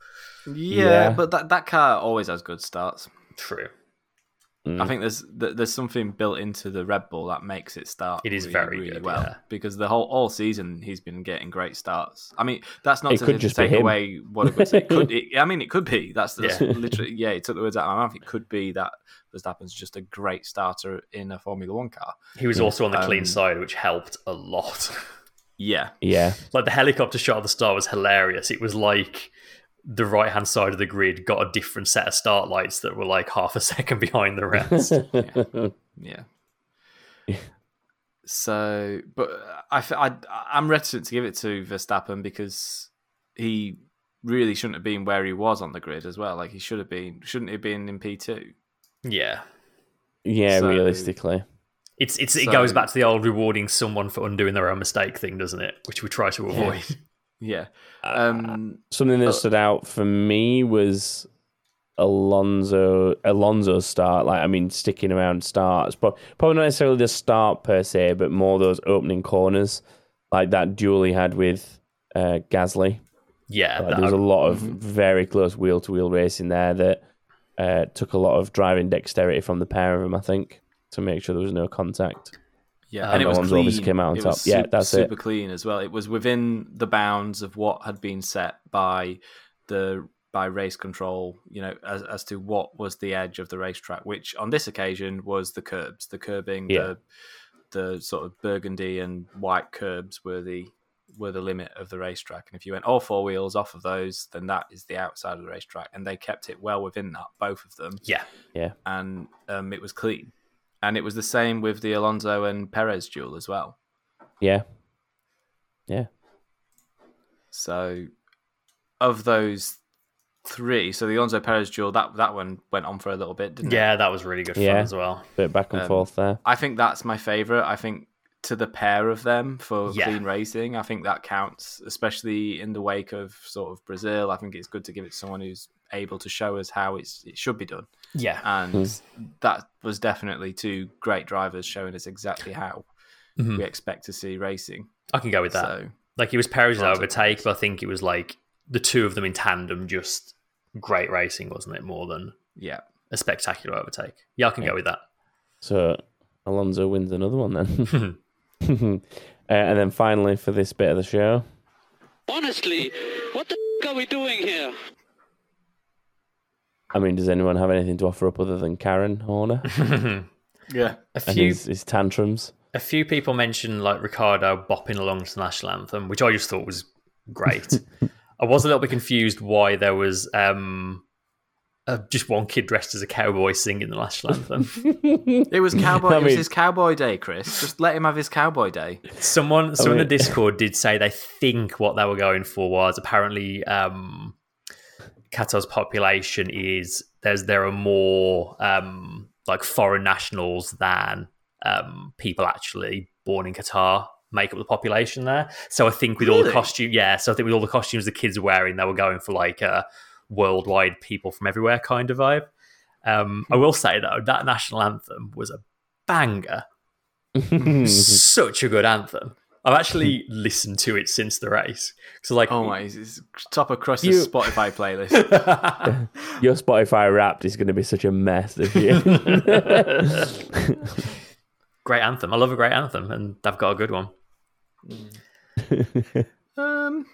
Yeah, Yeah. but that that car always has good starts. True. Mm. I think there's th- there's something built into the Red Bull that makes it start. It is really, very really good, well yeah. because the whole all season he's been getting great starts. I mean, that's not It to, could to take away what it, was. it could. It, I mean, it could be. That's, that's Yeah. <laughs> literally yeah. It took the words out of my mouth. It could be that Verstappen's just a great starter in a Formula One car. He was also on the clean Um, side, which helped a lot. Yeah, <laughs> yeah, like the helicopter shot at the start was hilarious. It was like the right hand side of the grid got a different set of start lights that were like half a <laughs> second behind the rest. <laughs> yeah. So, but I, I, I'm reticent to give it to Verstappen because he really shouldn't have been where he was on the grid as well. Like he should have been, shouldn't he have been in P2? yeah. yeah. So- realistically, It's it's it goes back to the old rewarding someone for undoing their own mistake thing, doesn't it? Which we try to avoid. <laughs> Yeah. Um, something that Uh, stood out for me was Alonso Alonso's start. Like, I mean, sticking around starts, but probably not necessarily the start per se, but more those opening corners, like that duel he had with uh, Gasly. Yeah, Like, that- there was a lot of Mhm. very close wheel to wheel racing there that uh, took a lot of driving dexterity from the pair of them. I think to make sure there was no contact. Yeah, And and it was Alonso obviously came out on It top. was Yeah, su- that's it. super clean as well. It was within the bounds of what had been set by the by race control. You know, as as to what was the edge of the racetrack, which on this occasion was the curbs, the curbing, Yeah. the the sort of burgundy and white curbs were the were the limit of the racetrack. And if you went all four wheels off of those, then that is the outside of the racetrack. And they kept it well within that, both of them Yeah, yeah, and um, it was clean. And it was the same with the Alonso and Perez duel as well. Yeah, yeah, So, of those three, so the Alonso Perez duel that that one went on for a little bit, didn't it? yeah, that was really good fun as well. bit back and Um, forth there. I think that's my favorite. I think to the pair of them for Yeah. clean racing, I think that counts, especially in the wake of sort of Brazil. I think it's good to give it to someone who's able to show us how it's it should be done, Yeah, and that was definitely two great drivers showing us exactly how Mhm. we expect to see racing. I can go with that. So Like it was Perez's Alonso overtake, but I think it was like the two of them in tandem, just great racing, wasn't it? More than yeah, a spectacular overtake. Yeah, I can go with that. So Alonso wins another one then. <laughs> <laughs> <laughs> uh, and then finally for this bit of the show, Honestly, what the f- are we doing here? I mean, does anyone have anything to offer up other than Karen Horner <laughs> Yeah. A and few his, his tantrums? a few people mentioned like Ricciardo bopping along to the national anthem, which I just thought was great. <laughs> I was a little bit confused why there was um, uh, just one kid dressed as a cowboy singing the national anthem. <laughs> It was cowboy. I it was his cowboy day, Chris. Just let him have his cowboy day. Someone, someone in the Discord did say they think what they were going for was apparently um, Qatar's population is there's there are more um, like foreign nationals than um, people actually born in Qatar make up the population there. So I think with all the Really? costume, yeah. So I think with all the costumes the kids are wearing, they were going for like a worldwide people from everywhere kind of vibe. Um, I will say though that national anthem was a banger <laughs> such a good anthem. I've actually listened to it since the race. So like, Oh my! It's, it's top of Chris's You- Spotify <laughs> playlist. <laughs> Your Spotify Wrapped is going to be such a mess this year. <laughs> great anthem. I love a great anthem, and they've got a good one. um,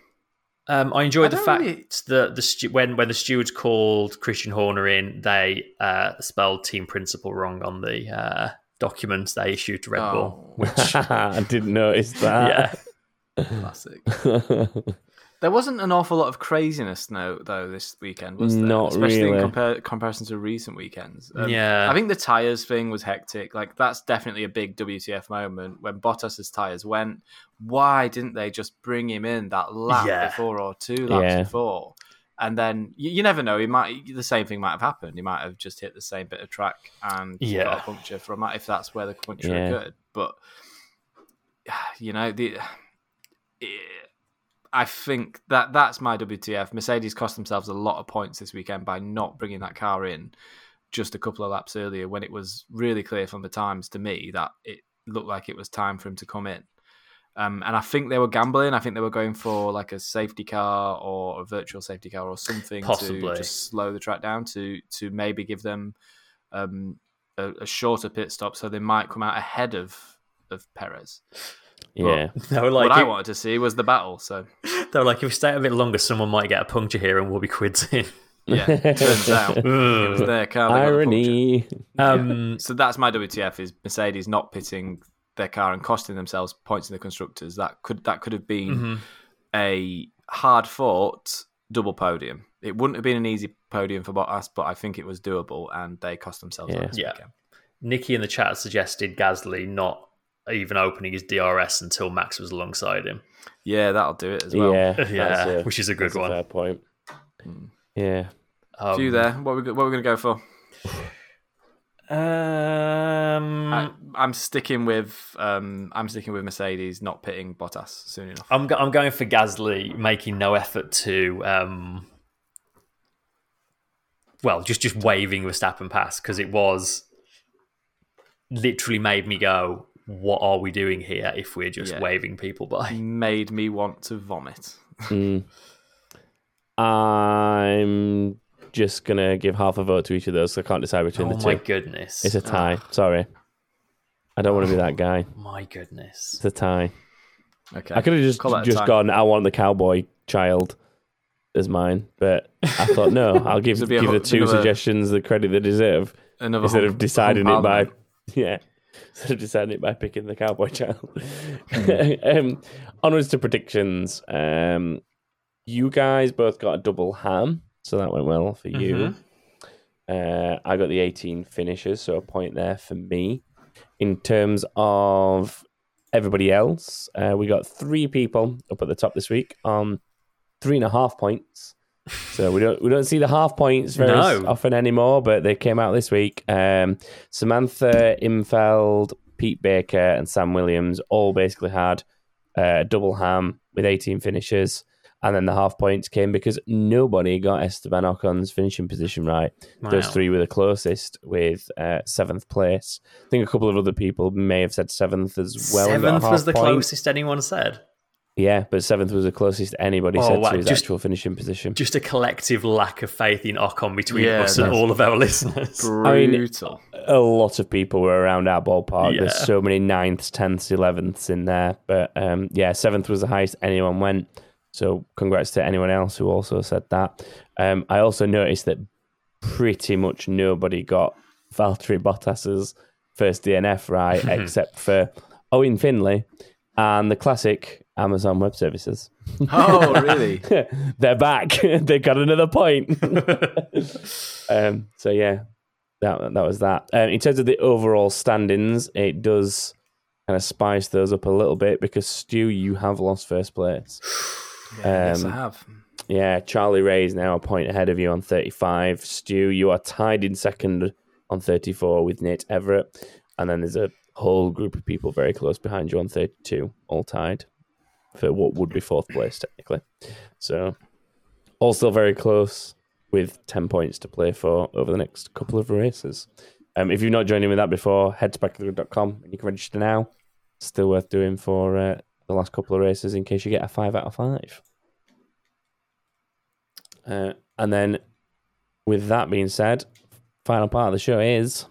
Um, I enjoyed I the fact really- that the stu- when when the stewards called Christian Horner in, they uh, spelled team principal wrong on the uh, documents they issued to Red Bull. Oh. Which <laughs> I didn't notice <laughs> yeah, that. classic. There wasn't an awful lot of craziness, though, though this weekend, was there? Not Especially really. in compar- comparison to recent weekends. Um, Yeah. I think the tires thing was hectic. Like that's definitely a big WTF moment when Bottas's tires went. Why didn't they just bring him in that lap Yeah. before or two laps Yeah. before? And then you, you never know. He might the same thing might have happened. He might have just hit the same bit of track and Yeah. got a puncture from that if that's where the puncture Yeah. occurred. But <sighs> you know the. <sighs> I think that that's my WTF. Mercedes cost themselves a lot of points this weekend by not bringing that car in just a couple of laps earlier when it was really clear from the times to me that it looked like it was time for him to come in. Um, and I think they were gambling. I think they were going for like a safety car or a virtual safety car or something Possibly. to just slow the track down to to maybe give them um, a, a shorter pit stop so they might come out ahead of of Perez. yeah. <laughs> they were like, what I wanted to see was the battle. So <laughs> they were like, if we stay a bit longer, someone might get a puncture here, and we'll be quids in. yeah, turns <laughs> out it was their car. that the puncture. Irony. um, So that's my WTF is Mercedes not pitting their car and costing themselves points in the constructors. That could that could have been mhm. a hard fought double podium. It wouldn't have been an easy podium for Bottas, but I think it was doable, and they cost themselves Yeah. out this Yeah. Nikki in the chat suggested Gasly not even opening his DRS until Max was alongside him. Yeah, that'll do it as well. yeah, <laughs> Yeah, a- which is a good that's one. fair point. Hmm. Yeah. Um, Few there. What we what we're going to go for? <laughs> Um, I, I'm sticking with um, I'm sticking with Mercedes not pitting Bottas soon enough. I'm go- I'm going for Gasly making no effort to um, well, just just waving Verstappen past because it was literally made me go, "What are we doing here? If we're just Yeah. waving people by?" <laughs> Made me want to vomit. Mm. I'm just gonna give half a vote to each of those. 'cause I can't decide between Oh the my goodness! It's a tie. Sorry, I don't want to be that guy. my goodness. It's a tie. Okay, I could have just Call just gone. I want the cowboy child as mine, but I thought no. <laughs> I'll give This would be a give the two another- suggestions the credit they deserve instead hum- of deciding it by <laughs> yeah. Instead of deciding it by picking the cowboy child. <laughs> um, onwards to predictions. Um, you guys both got a double ham, so that went well for you. Uh, I got the 18 finishes, so a point there for me. In terms of everybody else, uh, we got three people up at the top this week on three and a half points. So we don't we don't see the half points very No. often anymore, but they came out this week. Um, Samantha Imfeld, Pete Baker, and Sam Williams all basically had uh, double ham with 18 finishes. And then the half points came because nobody got Esteban Ocon's finishing position right. Those three were the closest with uh, seventh place. I think a couple of other people may have said seventh as well. and got a Seventh was the point. closest anyone said. Yeah, but seventh was the closest anybody Oh, said wow, to his just- actual finishing position. Just a collective lack of faith in Ocon between Yeah, us and all of our listeners. <laughs> I mean, Brutal. a lot of people were around our ballpark. There's so many ninths, tenths, elevenths in there. But um, yeah, seventh was the highest anyone went. So congrats to anyone else who also said that. Um, I also noticed that pretty much nobody got Valtteri Bottas's first DNF right, except for Owen Finley and the classic Amazon Web Services. Oh, <laughs> really? They're back. <laughs> they got another point. <laughs> um, so yeah, that that was that. Um, in terms of the overall standings, it does kind of spice those up a little bit because Stu, you have lost first place. <sighs> <sighs> <sighs> yes, I Um, have. Yeah, Charlie Ray is now a point ahead of you on 35. Stu, you are tied in second on 34 with Nate Everett. And then there's a whole group of people very close behind you on 32, all tied for what would be fourth place, technically. So, all still very close with 10 points to play for over the next couple of races. Um, if you've not joined in with that before, head to backofthegrid.com and you can register now. Still worth doing for uh, the last couple of races in case you get a 5 out of 5. Uh, and then, with that being said, final part of the show is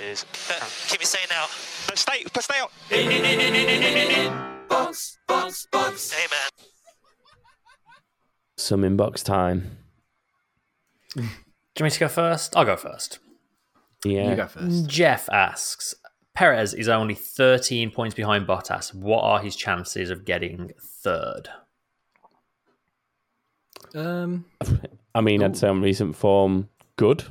is <laughs> keep it saying now. But stay, but stay out. Hey man, some inbox time. Do you want me to go first? I'll go first. Yeah, You go first. Jeff asks Perez is only 13 points behind Bottas. What are his chances of getting third? Um, I mean, I'd say on recent form, good.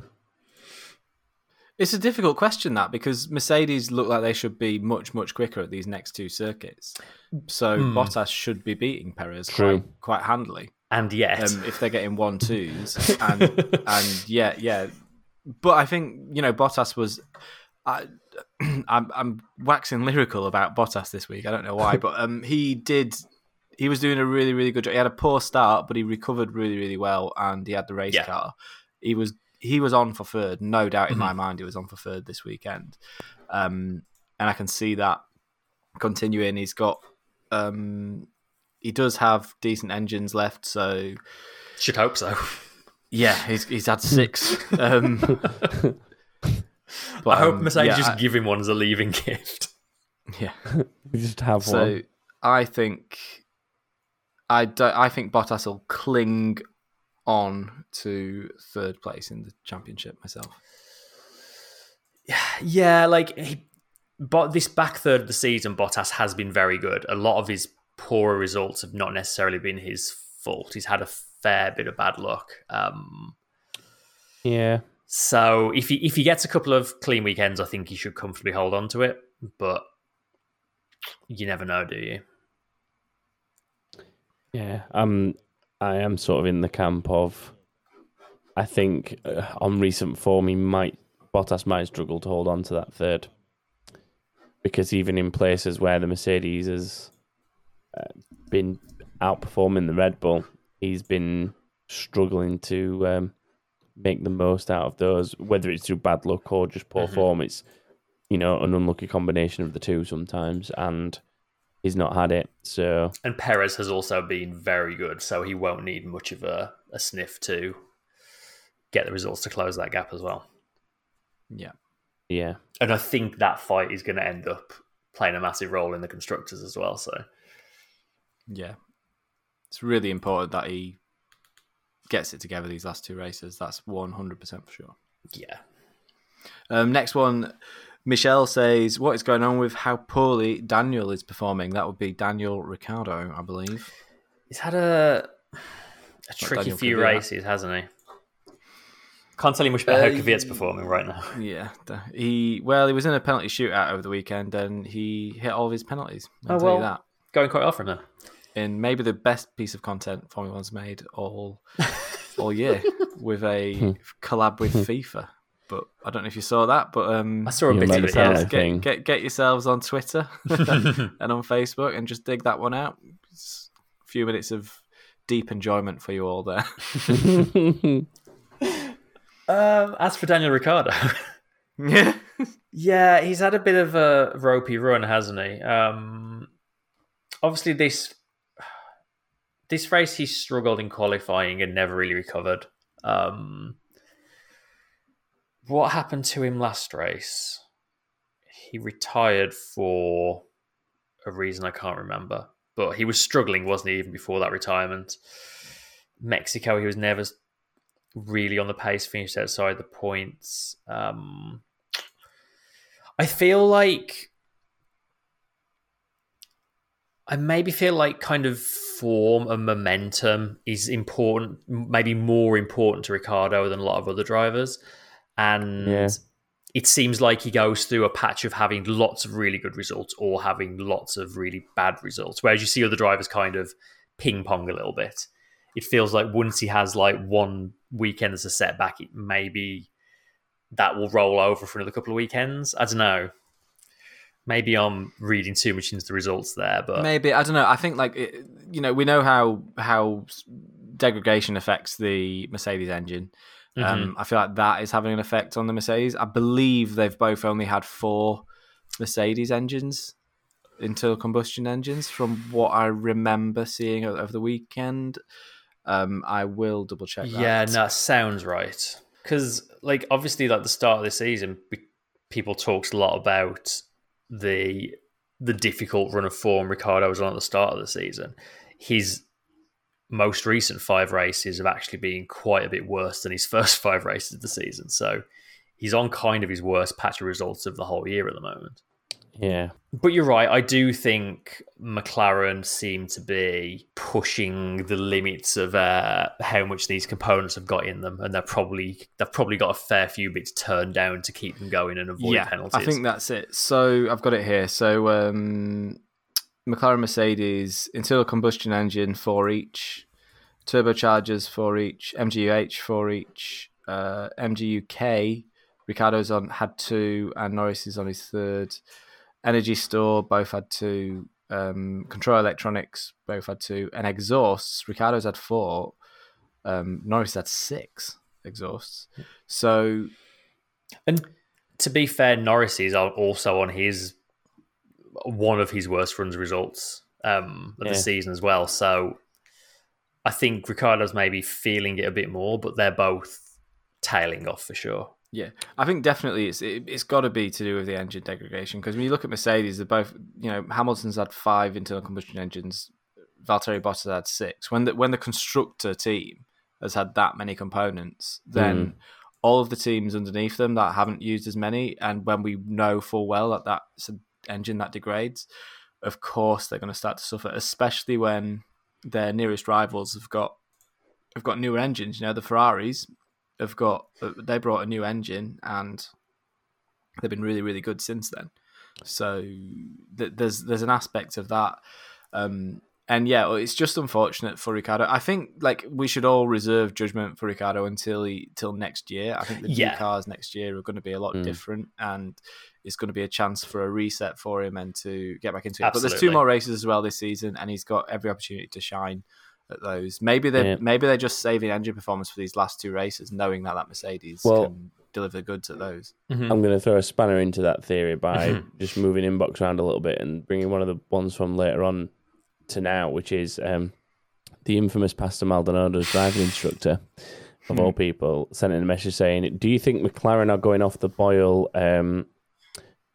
it's a difficult question that because Mercedes look like they should be much much quicker at these next two circuits. So Bottas should be beating Perez True. quite quite handily. And yet, um, if they're getting one twos <laughs> and and yeah yeah but i think you know bottas was I, <clears throat> I'm, I'm waxing lyrical about bottas this week i don't know why but um he did he was doing a really really good job he had a poor start but he recovered really really well and he had the race Yeah. car he was he was on for third no doubt in my mind he was on for third this weekend um and i can see that continuing he's got um he does have decent engines left so should hope so. yeah, he's he's had six. <laughs> Um, <laughs> but, I hope um, Mercedes yeah, just I- give him one as a leaving <laughs> gift. yeah. <laughs> We just have So one. I think I don't, I think Bottas will cling on to third place in the championship myself. <sighs> Yeah, like he, but this back third of the season, Bottas has been very good. A lot of his poorer results have not necessarily been his fault. He's had a fair bit of bad luck. Um, Yeah, so if he if he gets a couple of clean weekends, I think he should comfortably hold on to it. But you never know, do you? yeah. Um, I am sort of in the camp of. I think uh, on recent form, he might Bottas might struggle to hold on to that third, because even in places where the Mercedes has uh, been outperforming the Red Bull, he's been struggling to um, make the most out of those. Whether it's through bad luck or just poor mm-hmm. form, it's you know an unlucky combination of the two sometimes, and he's not had it. So And Perez has also been very good, so he won't need much of a, a sniff to get the results to close that gap as well. Yeah. yeah, And I think that fight is going to end up playing a massive role in the constructors as well. So Yeah. It's really important that he gets it together these last two races. That's 100% for sure. yeah, Um, next one, Michelle says, What is going on with how poorly Daniel is performing? That would be Daniel Ricciardo, I believe. he's had a a tricky Daniel few races, hasn't he? Can't tell you much about how Uh, Kvyat's performing right now. <laughs> Yeah, he well, he was in a penalty shootout over the weekend, and he hit all of his penalties. I'll Oh, tell you well. that. Going quite well for him then. In maybe the best piece of content Formula One's made all <laughs> all year with a collab with FIFA. But I don't know if you saw that. But um, I saw a bit of it. Yeah. get, get get yourselves on Twitter <laughs> and on Facebook and just dig that one out. It's a few minutes of deep enjoyment for you all there. <laughs> Um, as for Daniel Ricciardo, yeah. yeah, he's had a bit of a ropey run, hasn't he? Um, obviously, this this race he struggled in qualifying and never really recovered. Um, what happened to him last race? He retired for a reason I can't remember. but he was struggling, wasn't he, even before that retirement? Mexico, he was never really on the pace, finished outside the points. Um, I feel like I maybe feel like kind of form and momentum is important, maybe more important to Ricciardo than a lot of other drivers. And Yeah. it seems like he goes through a patch of having lots of really good results or having lots of really bad results. Whereas you see other drivers kind of ping pong a little bit. It feels like once he has like one weekend as a setback, it maybe that will roll over for another couple of weekends. I don't know. Maybe I'm reading too much into the results there, but Maybe I don't know. I think like it, you know we know how how degradation affects the Mercedes engine. Mm-hmm. Um, I feel like that is having an effect on the Mercedes. I believe they've both only had four Mercedes engines, internal combustion engines, from what I remember seeing over the weekend. Um, I will double check. That. Yeah, no, that sounds right. Because, like, obviously, like the start of the season, people talked a lot about the the difficult run of form Ricciardo was on at the start of the season. His most recent five races have actually been quite a bit worse than his <laughs> first five races of the season. So he's on kind of his worst patch of results of the whole year at the moment. Yeah. But you're right. I do think McLaren seem to be pushing the limits of uh, how much these components have got in them, and they're probably they've probably got a fair few bits turned down to keep them going and avoid yeah, penalties. I think that's it. So I've got it here. So um, McLaren, Mercedes, internal combustion engine for each, turbochargers for each, MGUH for each, uh, MGUK. Ricciardo's on had two, and Norris is on his third. Energy store both had two. Um, control electronics both had two, and exhausts. Ricciardo's had four. Um, Norris had six exhausts. So And to be fair, Norris is also on his one of his worst runs results um, of Yeah. the season as well. So I think Ricciardo's maybe feeling it a bit more, but they're both tailing off for sure. Yeah, I think definitely it's it, it's got to be to do with the engine degradation because when you look at Mercedes, they're both you know Hamilton's had five internal combustion engines, Valtteri Bottas had six. When the when the constructor team has had that many components, then hmm. all of the teams underneath them that haven't used as many, and when we know full well that that's an engine that degrades, of course they're going to start to suffer, especially when their nearest rivals have got have got newer engines. You know, the Ferraris have got they brought a new engine and they've been really really good since then. So th- there's there's an aspect of that. Um, and yeah, it's just unfortunate for Ricciardo. I think like we should all reserve judgment for Ricciardo until he till next year. I think the Yeah. cars next year are going to be a lot Mm. different, and it's going to be a chance for a reset for him and to get back into it. But there's two more races as well this season, and he's got every opportunity to shine at those. Maybe they Yeah. are maybe they're just saving engine performance for these last two races, knowing that that Mercedes Well- can deliver goods at those. Mm-hmm. I'm going to throw a spanner into that theory by just moving inbox around a little bit and bringing one of the ones from later on to now, which is um, the infamous Pastor Maldonado's driving instructor, of all people, sent in a message saying, Do you think McLaren are going off the boil? Um,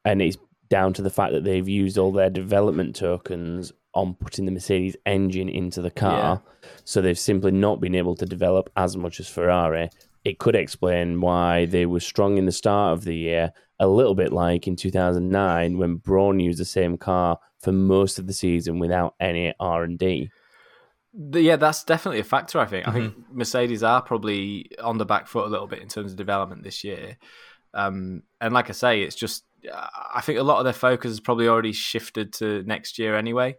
and it's down to the fact that they've used all their development tokens on putting the Mercedes engine into the car. So they've simply not been able to develop as much as Ferrari. It could explain why they were strong in the start of the year, a little bit like in 2009 when Braun used the same car for most of the season without any R&D. Yeah, that's definitely a factor. I think. I think Mercedes are probably on the back foot a little bit in terms of development this year. Um, and like I say, it's just I think a lot of their focus has probably already shifted to next year anyway.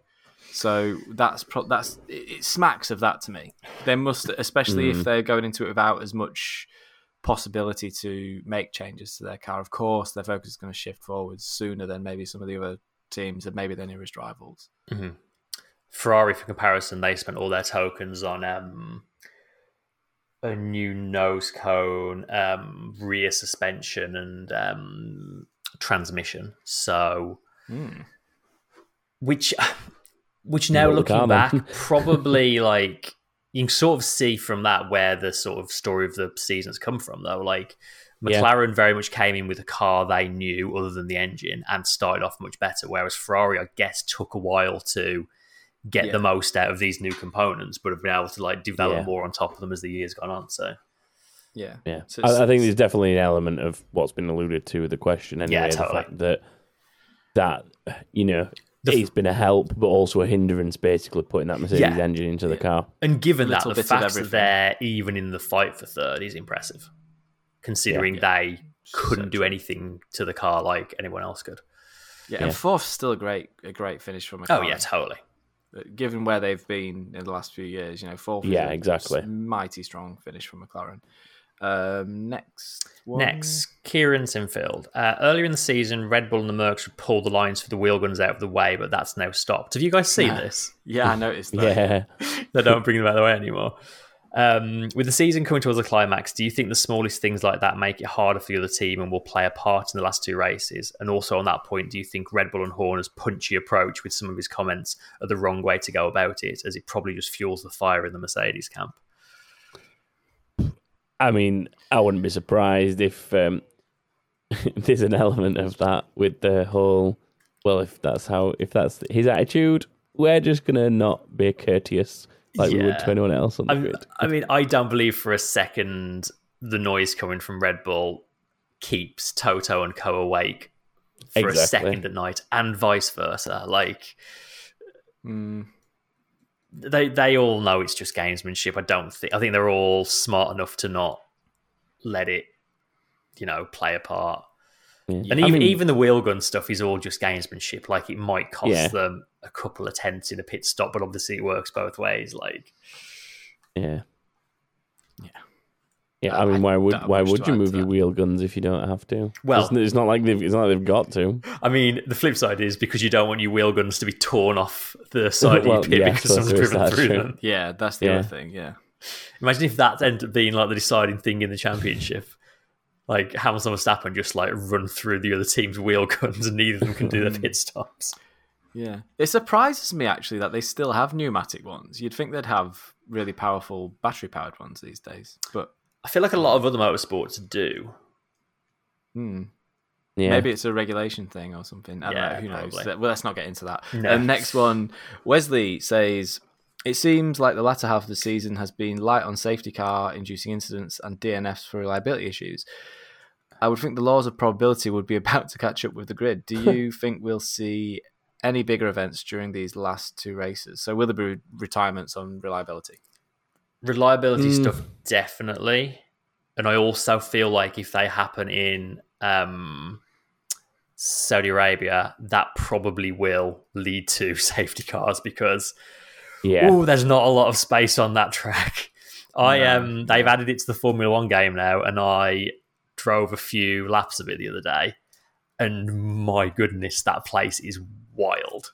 So that's pro- that's it smacks of that to me. They must, especially if they're going into it without as much possibility to make changes to their car. Of course, their focus is going to shift forwards sooner than maybe some of the other teams and maybe their nearest rivals. Ferrari, for comparison, they spent all their tokens on um, a new nose cone, um, rear suspension, and um, transmission. So, which, which now Not looking car, eh? back, <laughs> probably like you can sort of see from that where the sort of story of the season's come from. Though, like Yeah. McLaren very much came in with a car they knew, other than the engine, and started off much better. Whereas Ferrari, I guess, took a while to get Yeah. the most out of these new components, but have been able to like develop Yeah. more on top of them as the years gone on. So Yeah. Yeah, So I, I think there's definitely an element of what's been alluded to with the question. Anyway, Yeah, the fact that that you know The f- it's been a help, but also a hindrance, basically putting that Mercedes Yeah. engine into the car. And given that, the fact that they're even in the fight for third is impressive, considering they couldn't So do anything to the car like anyone else could. Yeah, Yeah. and fourth's still a great a great finish from McLaren. Oh McLaren. yeah, totally. given where they've been in the last few years, you know, fourth. is Yeah, a exactly. Mighty strong finish from McLaren. Um, next, one. Next, Kieran Sinfield. Uh, earlier in the season, Red Bull and the Mercs would pull the lines for the wheel guns out of the way, but that's now stopped. Have you guys seen Nah. this? <laughs> Yeah, I noticed that. Yeah, <laughs> they don't bring them out of the way anymore. Um, with the season coming towards a climax, do you think the smallest things like that make it harder for the other team and will play a part in the last two races? And also on that point, do you think Red Bull and Horner's punchy approach with some of his comments are the wrong way to go about it, as it probably just fuels the fire in the Mercedes camp? I mean, I wouldn't be surprised if um, <laughs> there's an element of that with the whole. Well, if that's how, if that's his attitude, we're just gonna not be courteous like we would to anyone else on the I, grid. I mean, I don't believe for a second the noise coming from Red Bull keeps Toto and Co awake for a second at night, and vice versa. Like Mm, they they all know it's just gamesmanship. I don't think. I think they're all smart enough to not let it, you know, play a part. Yeah. And I even mean, even the wheel gun stuff is all just gamesmanship. Like it might cost Yeah. them a couple of tenths in a pit stop, but obviously it works both ways. Like yeah, Yeah. Yeah. Uh, I mean, why would why would you move your wheel guns if you don't have to? Well- it's, it's not like they've it's not like they've got to. I mean, the flip side is because you don't want your wheel guns to be torn off the side <laughs> Well, of your pit yeah, because so someone's driven through true. them. yeah, that's the Yeah. other thing. Yeah, Imagine if that ended up being like the deciding thing in the championship. Like Hamilton and Verstappen just like run through the other team's wheel guns and neither of them can do their <laughs> pit stops. yeah. It surprises me actually that they still have pneumatic ones. You'd think they'd have really powerful battery powered ones these days, but I feel like a lot of other motorsports do. hmm, Yeah, maybe it's a regulation thing or something. I don't Yeah, know. Who knows? Well, let's not get into that. No. Um, next one, Wesley says. It seems like the latter half of the season has been light on safety car inducing incidents and DNFs for reliability issues. I would think the laws of probability would be <laughs> about to catch up with the grid. Do you <laughs> think we'll see any bigger events during these last two races? So will there be retirements on reliability? Reliability Mm. stuff, definitely. And I also feel like if they happen in um, Saudi Arabia, that probably will lead to <laughs> safety cars because yeah, oh, there's not a lot of space on that track. <laughs> I No, um, they've added it to the Formula One game now, and I drove a few laps of it the other day, and my goodness, that place is wild.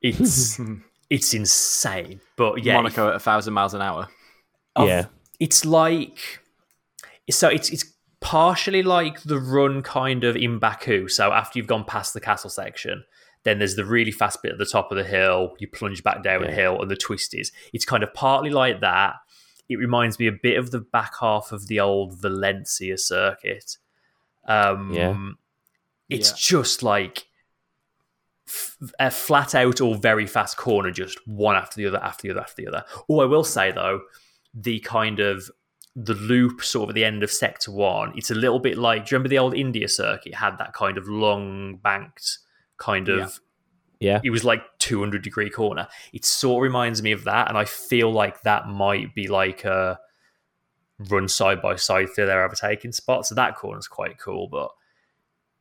It's <laughs> it's insane, but yeah, Monaco at a thousand miles an hour. Of- yeah. it's like so it's it's partially like the run kind of in Baku. So after you've gone past the castle section, then there's the really fast bit at the top of the hill. You plunge back down the Yeah. hill, and the twist is it's kind of partly like that. It reminds me a bit of the back half of the old Valencia circuit. Um, Yeah. it's Yeah. just like f- a flat out or very fast corner, just one after the other, after the other, after the other. Oh, I will say though, the kind of the loop sort of at the end of sector one, it's a little bit like do you remember the old India circuit had that kind of long banked kind of Yeah. it was like 200 degree corner. It sort of reminds me of that, and I feel like that might be like a run side by side through their overtaking spot. So that corner's quite cool, but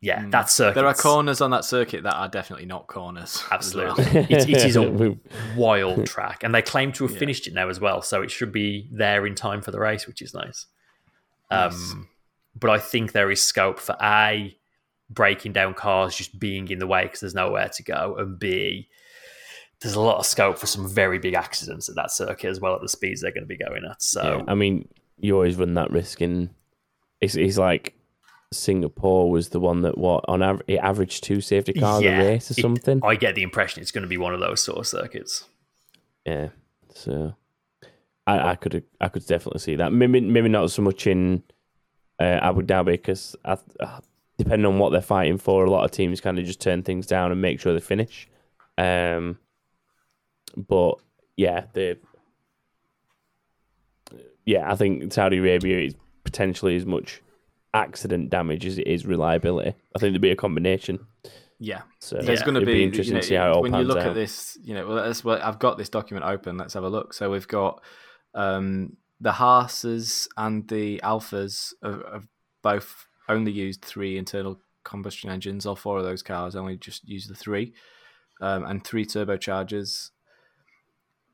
yeah, Mm. that circuit. There are corners on that circuit that are definitely not corners. as well. Absolutely. it, it is a <laughs> wild <laughs> track, and they claim to have Yeah. finished it now as well, so it should be there in time for the race, which is nice. Nice. Um, but I think there is scope for a breaking down cars just being in the way because there's nowhere to go, and b there's a lot of scope for some very big accidents at that circuit as well at the speeds they're going to be going at. So Yeah, I mean, you always run that risk in. It's, it's like Singapore was the one that what on average it averaged two safety cars Yeah, a race or it- something. I get the impression it's going to be one of those sort of circuits. yeah, so I, I could I could definitely see that. Maybe maybe not so much in uh, Abu Dhabi because uh, depending on what they're fighting for, a lot of teams kind of just turn things down and make sure they finish. Um, but yeah, the yeah, I think Saudi Arabia is potentially as much accident damage as it is reliability. I think there'd be a combination. Yeah, So there's Yeah. going to be, interesting you know, to see how it all when you look out. at this. You know, well, that's what I've got this document open. Let's have a look. So we've got um, the Haas's and the Alphas have, have both only used three internal combustion engines. All four of those cars only just use the three, um, and three turbochargers.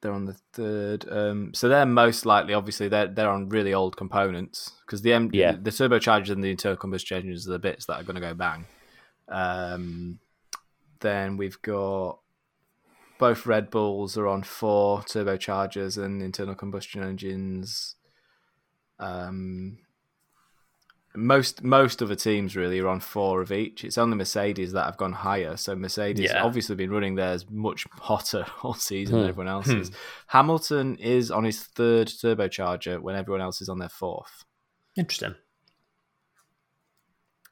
They're on the third, um, so they're most likely. Obviously, they're they're on really old components because the M- Yeah. the turbochargers and the internal combustion engines are the bits that are going to go bang. Um, then we've got both Red Bulls are on four turbochargers and internal combustion engines. Um, most most of the teams really are on four of each. It's only Mercedes that have gone higher. So Mercedes Yeah. obviously been running theirs much hotter <laughs> all season than Hmm. everyone else's. Hamilton is on his third turbocharger when everyone else is on their fourth. Interesting.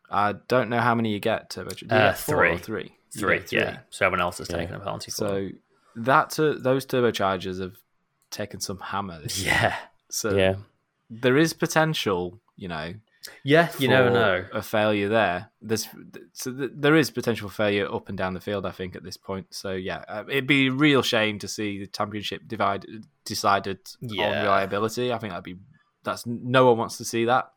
I don't know how many you get turbocharger. You Uh, get or three. three? Three, yeah. So everyone else has Yeah. taken a penalty for So that tur- those turbochargers have taken some hammer. This year. <laughs> Yeah. So yeah, there is potential, you know, Yeah, you never know. a failure there. There's so th- there is potential failure up and down the field. I think at this point. So yeah, uh, it'd be a real shame to see the championship divide decided on reliability. I think that'd be that's no one wants to see that,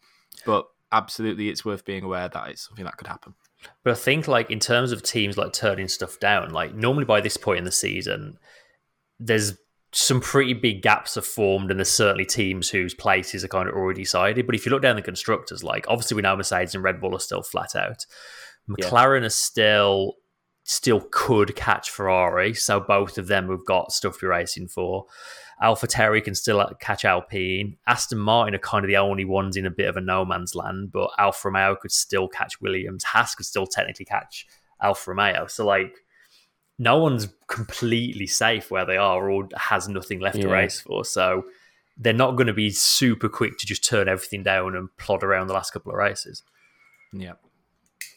but absolutely, it's worth being aware that it's something that could happen. But I think, like, in terms of teams like turning stuff down, like, normally by this point in the season, there's some pretty big gaps have formed, and there's certainly teams whose places are kind of already decided. But if you look down the constructors, like, obviously we know Mercedes and Red Bull are still flat out. Yeah. McLaren is still still could catch Ferrari, so both of them have got stuff to be racing for. AlphaTauri can still uh, catch Alpine. Aston Martin are kind of the only ones in a bit of a no man's land, but Alfa Romeo could still catch Williams. Haas could still technically catch Alfa Romeo. So, like, no one's completely safe where they are or has nothing left to race for. So, they're not going to be super quick to just turn everything down and plod around the last couple of races. Yeah,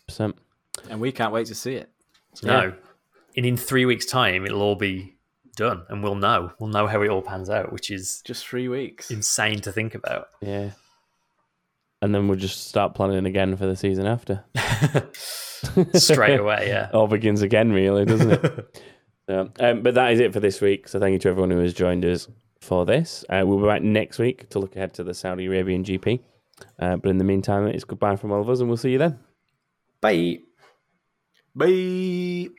percent. and we can't wait to see it. No. And in three weeks' time, it'll all be done and we'll know. We'll know how it all pans out, which is Just three weeks. insane to think about. Yeah, and then we'll just start planning again for the season after. <laughs> Straight away, yeah. <laughs> all begins again, really, doesn't it? <laughs> so, um, but that is it for this week. So thank you to everyone who has joined us for this. Uh, we'll be back next week to look ahead to the Saudi Arabian GP. Uh, but in the meantime, it's goodbye from all of us, and we'll see you then. Bye. Bye.